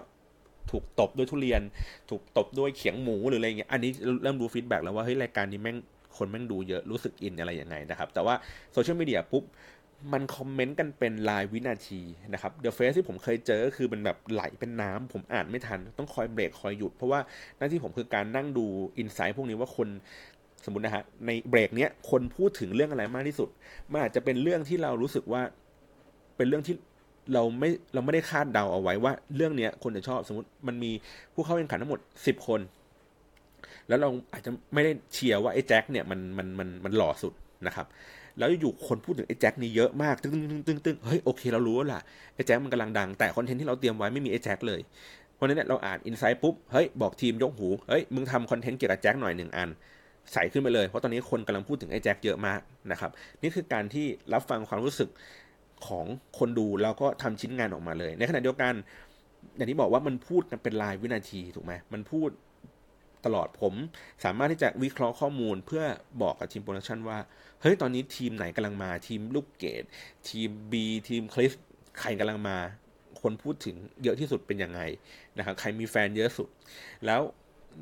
ถูกตบด้วยทุเรียน ถูกตบด้วยเขียงหมูหรืออะไรเงี้ย อันนี้เริ่มดูฟีดแบ็กแล้วว่าเฮ้ยรายการนี้แม่งคนแม่งดูเยอะรู้สึกอินอะไรยังไงนะครับ แต่ว่าโซเชียลมีเดียปุ๊บ มันคอมเมนต์กันเป็นรายวินาทีนะครับ The Face ที่ผมเคยเจอก็คือเป็นแบบไหลเป็นน้ำผมอ่านไม่ทัน ต้องคอยเบรกคอยหยุด เพราะว่าหน้าที่ผมคือการนั่งดู insight พวกนี้ว่าคนสมมตินะฮะในเบรกเนี้ยคนพูดถึงเรื่องอะไรมากที่สุด มันอาจจะเป็นเรื่องที่เรารู้สึกว่าเป็นเรื่องที่เราไม่เราไม่ได้คาดเดาเอาไว้ว่าเรื่องเนี้ยคนจะชอบสมมติมันมีผู้เข้าแข่งขันทั้งหมดสิบคน แล้วเราอาจจะไม่ได้เชียร์ว่าไอ้แจ็คเนี่ยมันมันมันมันหล่อสุดนะครับแล้วอยู่คนพูดถึงไอ้แจ็คนี่เยอะมากตึ้งตึ้งตึ้งตึ้งเฮ้ยโอเคเรารู้แล้วล่ะไอ้แจ็คมันกำลังดังแต่คอนเทนต์ที่เราเตรียมไว้ไม่มีไอ้แจ็คเลยเพราะนั้นเนี่ยเราอ่านอินไซต์ปุ๊บเฮ้ยบอกทีมยกหูเฮ้ยมึงทำคอนเทนต์เกี่ยวกับแจ็คหน่อยหนึ่งอันใส่ขึ้นไปเลยเพราะตอนนี้คนกำลังพูดถึงไอ้แจ็คเยอะมากนะครับนี่คือการที่รับฟังความรู้สึกของคนดูแล้วก็ทำชิ้นงานออกมาเลย ในขณะเดียวกันอย่างที่บอกว่ามันพูดกันเป็นรายวินาทีถูกไหมมันพูด ตลอดผมสามารถที่จะวิเคราะห์ข้อมูลเพื่อบอกกับทีมโปรดักชันว่า เฮ้ย ตอนนี้ทีมไหนกำลังมาทีมลูกเกดทีม B ทีมคลิฟใครกำลังมา คนพูดถึงเยอะที่สุดเป็นยังไงนะครับใครมีแฟนเยอะสุด แล้ว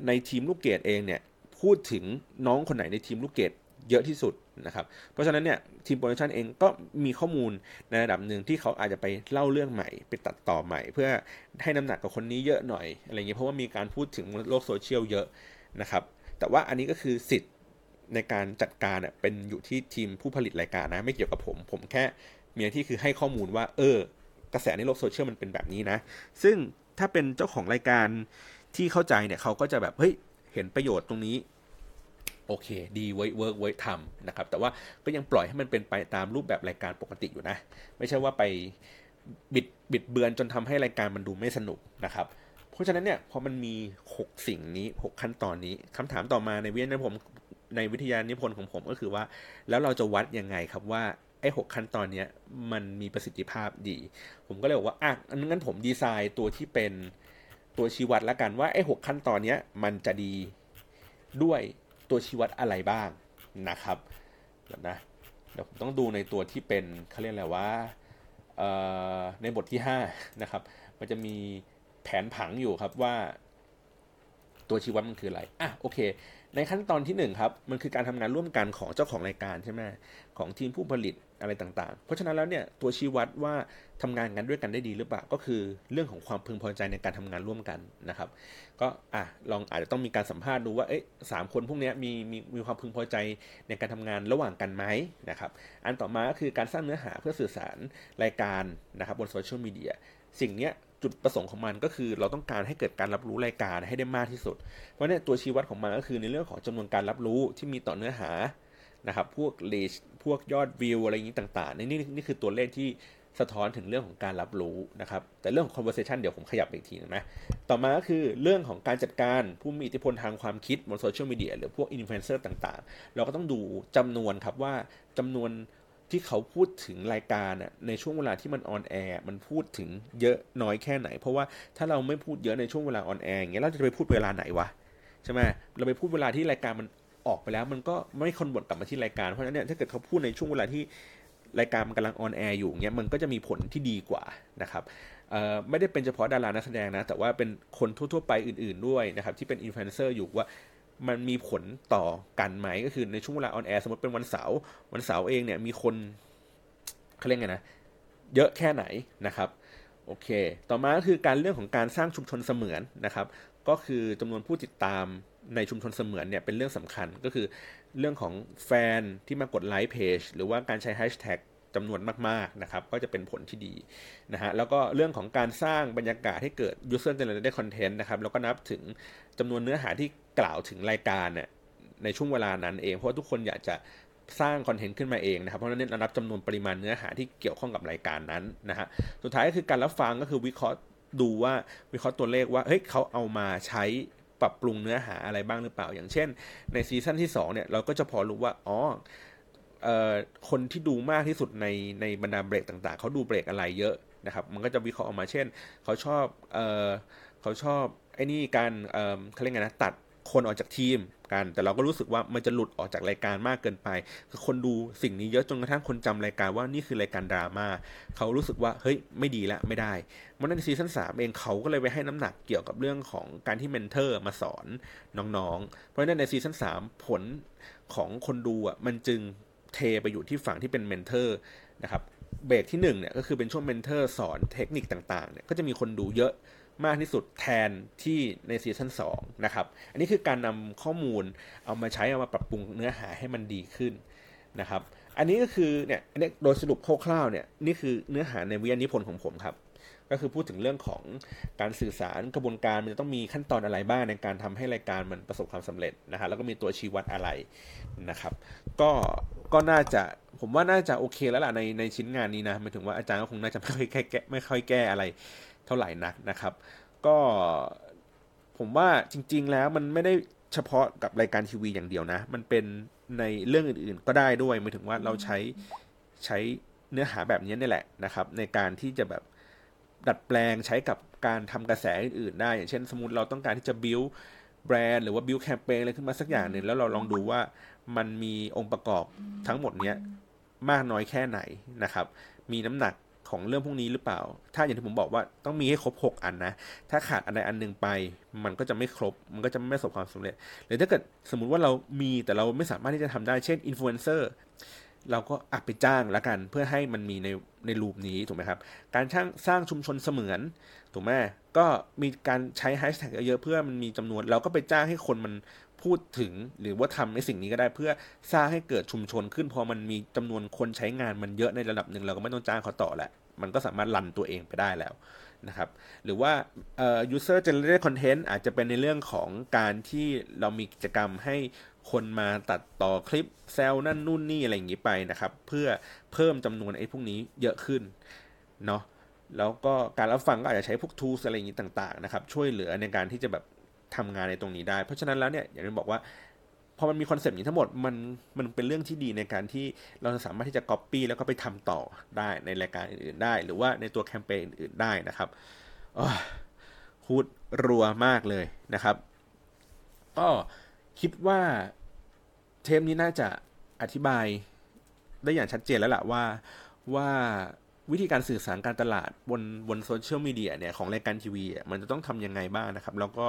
ในทีมลูกเกดเองเนี่ยพูดถึงน้องคนไหนในทีมลูกเกดเยอะที่สุด นะครับ เพราะฉะนั้นเนี่ยทีมโปรดักชันเองก็มีข้อมูลในระดับหนึ่งที่เขาอาจจะไปเล่าเรื่องใหม่ ไปตัดต่อใหม่ เพื่อให้น้ำหนักกับคนนี้เยอะหน่อยอะไรเงี้ยเพราะว่ามีการพูดถึงโลกโซเชียลเยอะนะครับ แต่ว่าอันนี้ก็คือสิทธิ์ในการจัดการเป็นอยู่ที่ทีมผู้ผลิตรายการนะ ไม่เกี่ยวกับผม ผมแค่มีหน้าที่คือให้ข้อมูลว่า เออ กระแสในโลกโซเชียลมันเป็นแบบนี้นะ ซึ่งถ้าเป็นเจ้าของรายการที่เข้าใจเนี่ยเขาก็จะแบบเฮ้ยเห็นประโยชน์ตรงนี้ โอเค ดี work work work ทำนะครับ แต่ว่าก็ยังปล่อยให้มันเป็นไปตามรูปแบบรายการปกติอยู่นะ ไม่ใช่ว่าไปบิดบิดเบือนจนทำให้รายการมันดูไม่สนุกนะครับ เพราะฉะนั้นเนี่ยพอมันมี 6 สิ่งนี้ 6 ขั้นตอนนี้คำถามต่อมาในวิทยาผมในวิทยานิพนธ์ของผมก็คือว่า แล้วเราจะวัดยังไงครับว่าไอ้หกขั้นตอนเนี้ยมันมีประสิทธิภาพดี ผมก็เลยบอกว่าอะงั้นผมดีไซน์ตัวที่เป็นตัวชี้วัดล้วกันว่าไอ้หขั้นตอนเนี้ยมันจะดีด้วย ตัวชี้วัดอะไรบ้างนะครับเดี๋ยวนะเดี๋ยวผมต้องดูในตัวที่เป็นเขาเรียกอะไรว่าในบทที่5นะครับ มันจะมีแผนผังอยู่ครับว่า ตัวชี้วัดมันคืออะไรอะโอเค ในขั้นตอนที่หนึ่งครับมันคือการทำงานร่วมกันของเจ้าของรายการใช่ไหมของทีมผู้ผลิต อะไรต่างๆ เพราะฉะนั้นแล้วเนี่ยตัวชี้วัดว่าทำงานกันด้วยกันได้ดีหรือเปล่า ก็คือเรื่องของความพึงพอใจในการทำงานร่วมกันนะครับ ก็อะลองอาจจะต้องมีการสัมภาษณ์ดูว่าเอ๊ะสามคนพวกนี้มีมีมีความพึงพอใจในการทำงานระหว่างกันไหมนะครับ อันต่อมาก็คือการสร้างเนื้อหาเพื่อสื่อสารรายการนะครับบนโซเชียลมีเดียสิ่งเนี้ยจุดประสงค์ของมันก็คือเราต้องการให้เกิดการรับรู้รายการให้ได้มากที่สุด เพราะเนี่ยตัวชี้วัดของมันก็คือในเรื่องของจำนวนการรับรู้ที่มีต่อเนื้อหานะครับ พวก reach พวกยอดวิวอะไรอย่างนี้ต่างๆ นี่นี่คือตัวเลขที่สะท้อนถึงเรื่องของการรับรู้นะครับ แต่เรื่องของ conversation เดี๋ยวผมขยับอีกทีนะต่อมาก็คือเรื่องของการจัดการผู้มีอิทธิพลทางความคิดบนโซเชียลมีเดียหรือพวกอินฟลูเอนเซอร์ต่างๆ เราก็ต้องดูจำนวนครับว่าจำนวนที่เขาพูดถึงรายการในช่วงเวลาที่มันออนแอร์มันพูดถึงเยอะน้อยแค่ไหน เพราะว่าถ้าเราไม่พูดเยอะในช่วงเวลาออนแอร์อย่างเงี้ยเราจะไปพูดเวลาไหนวะใช่ไหมเราไปพูดเวลาที่รายการมัน ออกไปแล้ว มันก็ไม่ convert กลับมาที่รายการ เพราะฉะนั้นเนี่ยถ้าเกิดเขาพูดในช่วงเวลาที่รายการมันกำลังออนแอร์อยู่เงี้ยมันก็จะมีผลที่ดีกว่านะครับไม่ได้เป็นเฉพาะดารานักแสดงนะ แต่ว่าเป็นคนทั่ว ๆ ไปอื่น ๆด้วยนะครับ ที่เป็นอินฟลูเอนเซอร์อยู่ว่ามันมีผลต่อกันไหมก็คือในช่วงเวลาออนแอร์สมมติเป็นวันเสาร์วันเสาร์เองเนี่ยมีคนเขาเรียกไงนะเยอะแค่ไหนนะครับโอเค ต่อมาก็คือการเรื่องของการสร้างชุมชนเสมือนนะครับ ก็คือจำนวนผู้ติดตาม ในชุมชนเสมือนเนี่ยเป็นเรื่องสำคัญก็คือเรื่องของแฟนที่มากดไลค์เพจหรือว่าการใช้แฮชแท็กจำนวนมากๆนะครับก็จะเป็นผลที่ดีนะฮะแล้วก็เรื่องของการสร้างบรรยากาศให้เกิด user generated content นะครับแล้วก็นับถึงจำนวนเนื้อหาที่กล่าวถึงรายการเนี่ยในช่วงเวลานั้นเอง เพราะทุกคนอยากจะสร้างคอนเทนต์ขึ้นมาเองนะครับ เพราะฉะนั้นเรานับจำนวนปริมาณเนื้อหาที่เกี่ยวข้องกับรายการนั้นนะฮะสุดท้ายก็คือการรับฟังก็คือวิเคราะห์ดูว่าวิเคราะห์ตัวเลขว่าเฮ้ยเขาเอามาใช้ ปรับปรุงเนื้อหาอะไรบ้างหรือเปล่า อย่างเช่น ในซีซั่นที่2เนี่ยเราก็จะพอรู้ว่าอ๋อคนที่ดูมากที่สุดในในบรรดาเบรกต่างๆ เขาดูเบรกอะไรเยอะนะครับ มันก็จะวิเคราะห์ออกมาเช่น เขาชอบเออเขาชอบไอ้นี่การเเขาเรียกไงนะตัด คนออกจากทีมกัน แต่เราก็รู้สึกว่ามันจะหลุดออกจากรายการมากเกินไป คือคนดูสิ่งนี้เยอะจนกระทั่งคนจำรายการว่านี่คือรายการดราม่าเขารู้สึกว่าเฮ้ยไม่ดีละไม่ได้มันในซีซั่นสามเองเขาก็เลยไปให้น้ำหนักเกี่ยวกับเรื่องของการที่เมนเทอร์มาสอนน้องๆ เพราะฉะนั้นในซีซั่นสามผลของคนดูอะมันจึงเทไปอยู่ที่ฝั่งที่เป็นเมนเทอร์นะครับเบรกที่1เนี่ยก็คือเป็นช่วงเมนเทอร์สอนเทคนิคต่างๆเนี่ยก็จะมีคนดูเยอะ มากที่สุดแทนที่ในซีซั่น2นะครับ อันนี้คือการนำข้อมูลเอามาใช้เอามาปรับปรุงเนื้อหาให้มันดีขึ้นนะครับ อันนี้ก็คือเนี่ยอันนี้โดยสรุปคร่าวๆเนี่ยนี่คือเนื้อหาในวิทยานิพนธ์ของผมครับ ก็คือพูดถึงเรื่องของการสื่อสารกระบวนการมันจะต้องมีขั้นตอนอะไรบ้างในการทำให้รายการมันประสบความสำเร็จนะฮะแล้วก็มีตัวชี้วัดอะไรนะครับ ก็ก็น่าจะผมว่าน่าจะโอเคแล้วล่ะในในชิ้นงานนี้นะหมายถึงว่าอาจารย์ก็คงน่าจะไม่ค่อยแก้ไม่ค่อยแก้อะไร เท่าไหร่นักนะครับ ก็ผมว่าจริง ๆ แล้วมันไม่ได้เฉพาะกับรายการทีวีอย่างเดียวนะ มันเป็นในเรื่องอื่นๆ ก็ได้ด้วยหมายถึงว่าเราใช้ใช้เนื้อหาแบบนี้นี่แหละนะครับ ในการที่จะแบบดัดแปลงใช้กับการทำกระแสอื่นๆได้ อย่างเช่น สมมติเราต้องการที่จะบิวแบรนด์หรือว่าบิวแคมเปญอะไรขึ้นมาสักอย่างหนึ่งแล้วเราลองดูว่ามันมีองค์ประกอบทั้งหมดเนี้ยมากน้อยแค่ไหนนะครับ มีน้ำหนัก ของเรื่องพวกนี้หรือเปล่า ถ้าอย่างที่ผมบอกว่าต้องมีให้ครบ 6 อันนะ ถ้าขาดอันใดอันหนึ่งไป มันก็จะไม่ครบ มันก็จะไม่ประสบความสำเร็จ หรือถ้าเกิดสมมุติว่าเรามีแต่เราไม่สามารถที่จะทำได้ เช่นอินฟลูเอนเซอร์ เราก็อัดไปจ้างละกัน เพื่อให้มันมีในในรูปนี้ถูกไหมครับ การสร้างสร้างชุมชนเสมือนถูกไหมก็มีการใช้แฮชแท็กเยอะเพื่อมันมีจำนวน เราก็ไปจ้างให้คนมัน พูดถึงหรือว่าทำในสิ่งนี้ก็ได้เพื่อสร้างให้เกิดชุมชนขึ้น พอมันมีจำนวนคนใช้งานมันเยอะในระดับหนึ่งเราก็ไม่ต้องจ้างเขาต่อแหละ มันก็สามารถรันตัวเองไปได้แล้วนะครับหรือว่าเอ่อ user generated content อาจจะเป็นในเรื่องของการที่เรามีกิจกรรมให้คนมาตัดต่อคลิปแซลนั่นนู่นนี่อะไรอย่างนี้ไปนะครับ เพื่อเพิ่มจำนวนไอ้พวกนี้เยอะขึ้นเนาะแล้วก็การรับฟังก็อาจจะใช้พวก tools อะไรอย่างนี้ต่าง ๆ นะครับ ช่วยเหลือในการที่จะแบบ ทำงานในตรงนี้ได้ เพราะฉะนั้นแล้วเนี่ยอย่างที่บอกว่าพอมันมีคอนเซปต์นี้ทั้งหมดมันมันเป็นเรื่องที่ดีในการที่เราสามารถที่จะก๊อปปี้แล้วก็ไปทำต่อได้ในรายการอื่นๆได้ หรือว่าในตัวแคมเปญอื่นๆได้นะครับพูดรัวมากเลยนะครับ ก็คิดว่าเทปนี้น่าจะอธิบายได้อย่างชัดเจนแล้วล่ะว่าว่า วิธีการสื่อสารการตลาดบนบนโซเชียลมีเดียเนี่ยของรายการทีวีมันจะต้องทำยังไงบ้างนะครับ แล้วก็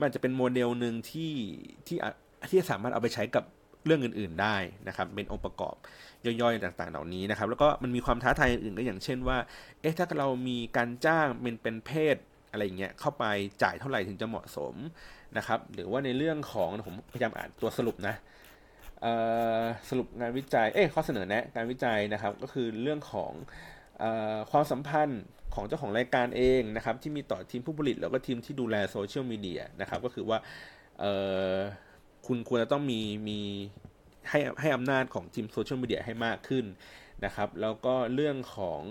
มันจะเป็นโมเดลหนึ่งที่ที่ที่สามารถเอาไปใช้กับเรื่องอื่น ๆได้นะครับ เป็นองค์ประกอบย่อยๆ ต่าง ๆ เหล่านี้นะครับ แล้วก็มันมีความท้าทายอื่นก็อย่างเช่นว่า เอ๊ะถ้าเรามีการจ้างเป็นเป็นเพจอะไรเงี้ยเข้าไปจ่ายเท่าไหร่ถึงจะเหมาะสมนะครับ หรือว่าในเรื่องของผมพยายามอ่านตัวสรุปนะสรุปงานวิจัย เอ๊ะข้อเสนอแนะการวิจัยนะครับ ก็คือเรื่องของ ความสัมพันธ์ของเจ้าของรายการเองนะครับที่มีต่อทีมผู้ผลิตแล้วก็ทีมที่ดูแลโซเชียลมีเดียนะครับก็คือว่าคุณควรจะต้องมีมีให้ให้อำนาจของทีมโซเชียลมีเดียให้มากขึ้นนะครับแล้วก็เรื่องของ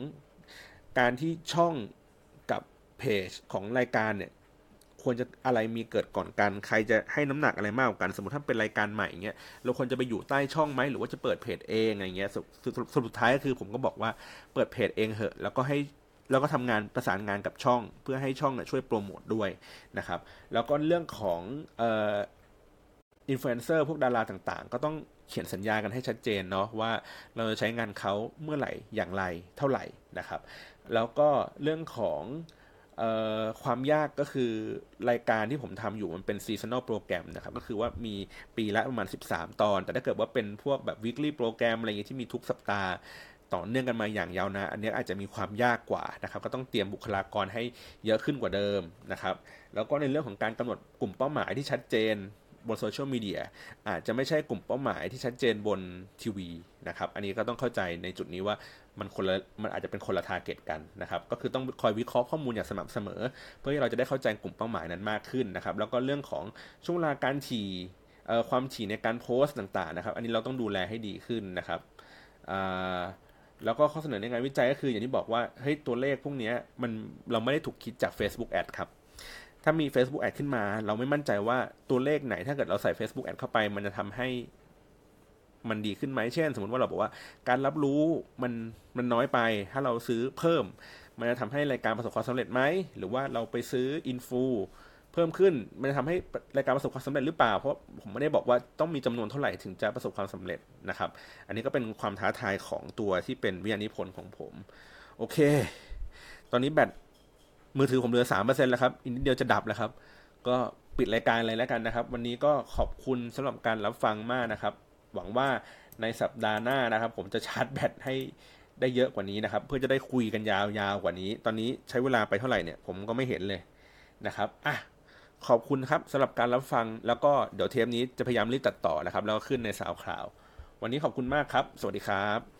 การที่ช่องกับเพจของรายการเนี่ย ควรจะอะไรมีเกิดก่อนกัน ใครจะให้น้ำหนักอะไรมากกว่ากัน สมมติถ้าเป็นรายการใหม่เงี้ยเราควรจะไปอยู่ใต้ช่องไหมหรือว่าจะเปิดเพจเองอะไรเงี้ยสรุปท้ายก็คือผมก็บอกว่าเปิดเพจเองเหอะ แล้วก็ให้แล้วก็ทำงานประสานงานกับช่อง เพื่อให้ช่องช่วยโปรโมทด้วยนะครับ แล้วก็เรื่องของอินฟลูเอนเซอร์พวกดาราต่างๆ ก็ต้องเขียนสัญญากันให้ชัดเจนเนาะว่าเราจะใช้งานเขาเมื่อไหร่อย่างไรเท่าไหร่นะครับ แล้วก็เรื่องของ ความยากก็คือรายการที่ผมทำอยู่มันเป็น seasonal program นะครับ ก็คือว่ามีปีละประมาณ 13 ตอน แต่ถ้าเกิดว่าเป็นพวกแบบ weekly โปรแกรมอะไรอย่างที่มีทุกสัปดาห์ต่อเนื่องกันมาอย่างยาวนานอันนี้อาจจะมีความยากกว่านะครับ ก็ต้องเตรียมบุคลากรให้เยอะขึ้นกว่าเดิมนะครับ แล้วก็ในเรื่องของการกำหนดกลุ่มเป้าหมายที่ชัดเจน บนโซเชียลมีเดียอาจจะไม่ใช่กลุ่มเป้าหมายที่ชัดเจนบนทีวีนะครับ อันนี้ก็ต้องเข้าใจในจุดนี้ว่ามันคนละมันอาจจะเป็นคนละ target กันนะครับ ก็คือต้องคอยวิเคราะห์ข้อมูลอย่างสม่ำเสมอ เพื่อที่เราจะได้เข้าใจกลุ่มเป้าหมายนั้นมากขึ้นนะครับ แล้วก็เรื่องของช่วงเวลาการถี่ความถี่ในการโพสต์ต่างๆนะครับ อันนี้เราต้องดูแลให้ดีขึ้นนะครับแล้วก็ข้อเสนอในงานวิจัยก็คืออย่างที่บอกว่าเฮ้ยตัวเลขพวกนี้มันเราไม่ได้ถูกคิดจาก Facebook Ad ครับ ถ้ามี Facebook Ad ขึ้นมา เราไม่มั่นใจว่าตัวเลขไหน ถ้าเกิดเราใส่ Facebook Ad เข้าไป มันจะทำให้มันดีขึ้นไหมเช่น สมมติว่าเราบอกว่า การรับรู้มันมันน้อยไป ถ้าเราซื้อเพิ่ม มันจะทำให้รายการประสบความสำเร็จไหมหรือว่าเราไปซื้อ influ เพิ่มขึ้น มันจะทำให้รายการประสบความสำเร็จหรือเปล่า เพราะผมไม่ได้บอกว่าต้องมีจำนวนเท่าไหร่ถึงจะประสบความสำเร็จนะครับ อันนี้ก็เป็นความท้าทายของตัวที่เป็นวิทยานิพนธ์ของผม โอเค ตอนนี้แบต มือถือผมเหลือสามเปอร์เซ็นต์แล้วครับอีกนิดเดียวจะดับแล้วครับ ก็ปิดรายการเลยแล้วกันนะครับ วันนี้ก็ขอบคุณสำหรับการรับฟังมากนะครับ หวังว่าในสัปดาห์หน้านะครับ ผมจะชาร์จแบตให้ได้เยอะกว่านี้นะครับ เพื่อจะได้คุยกันยาวๆกว่านี้ ตอนนี้ใช้เวลาไปเท่าไหร่เนี่ยผมก็ไม่เห็นเลยนะครับอะขอบคุณครับสำหรับการรับฟังแล้วก็เดี๋ยวเทปนี้จะพยายามรีบตัดต่อนะครับ แล้วก็ขึ้นในสาวข่าว วันนี้ขอบคุณมากครับ สวัสดีครับ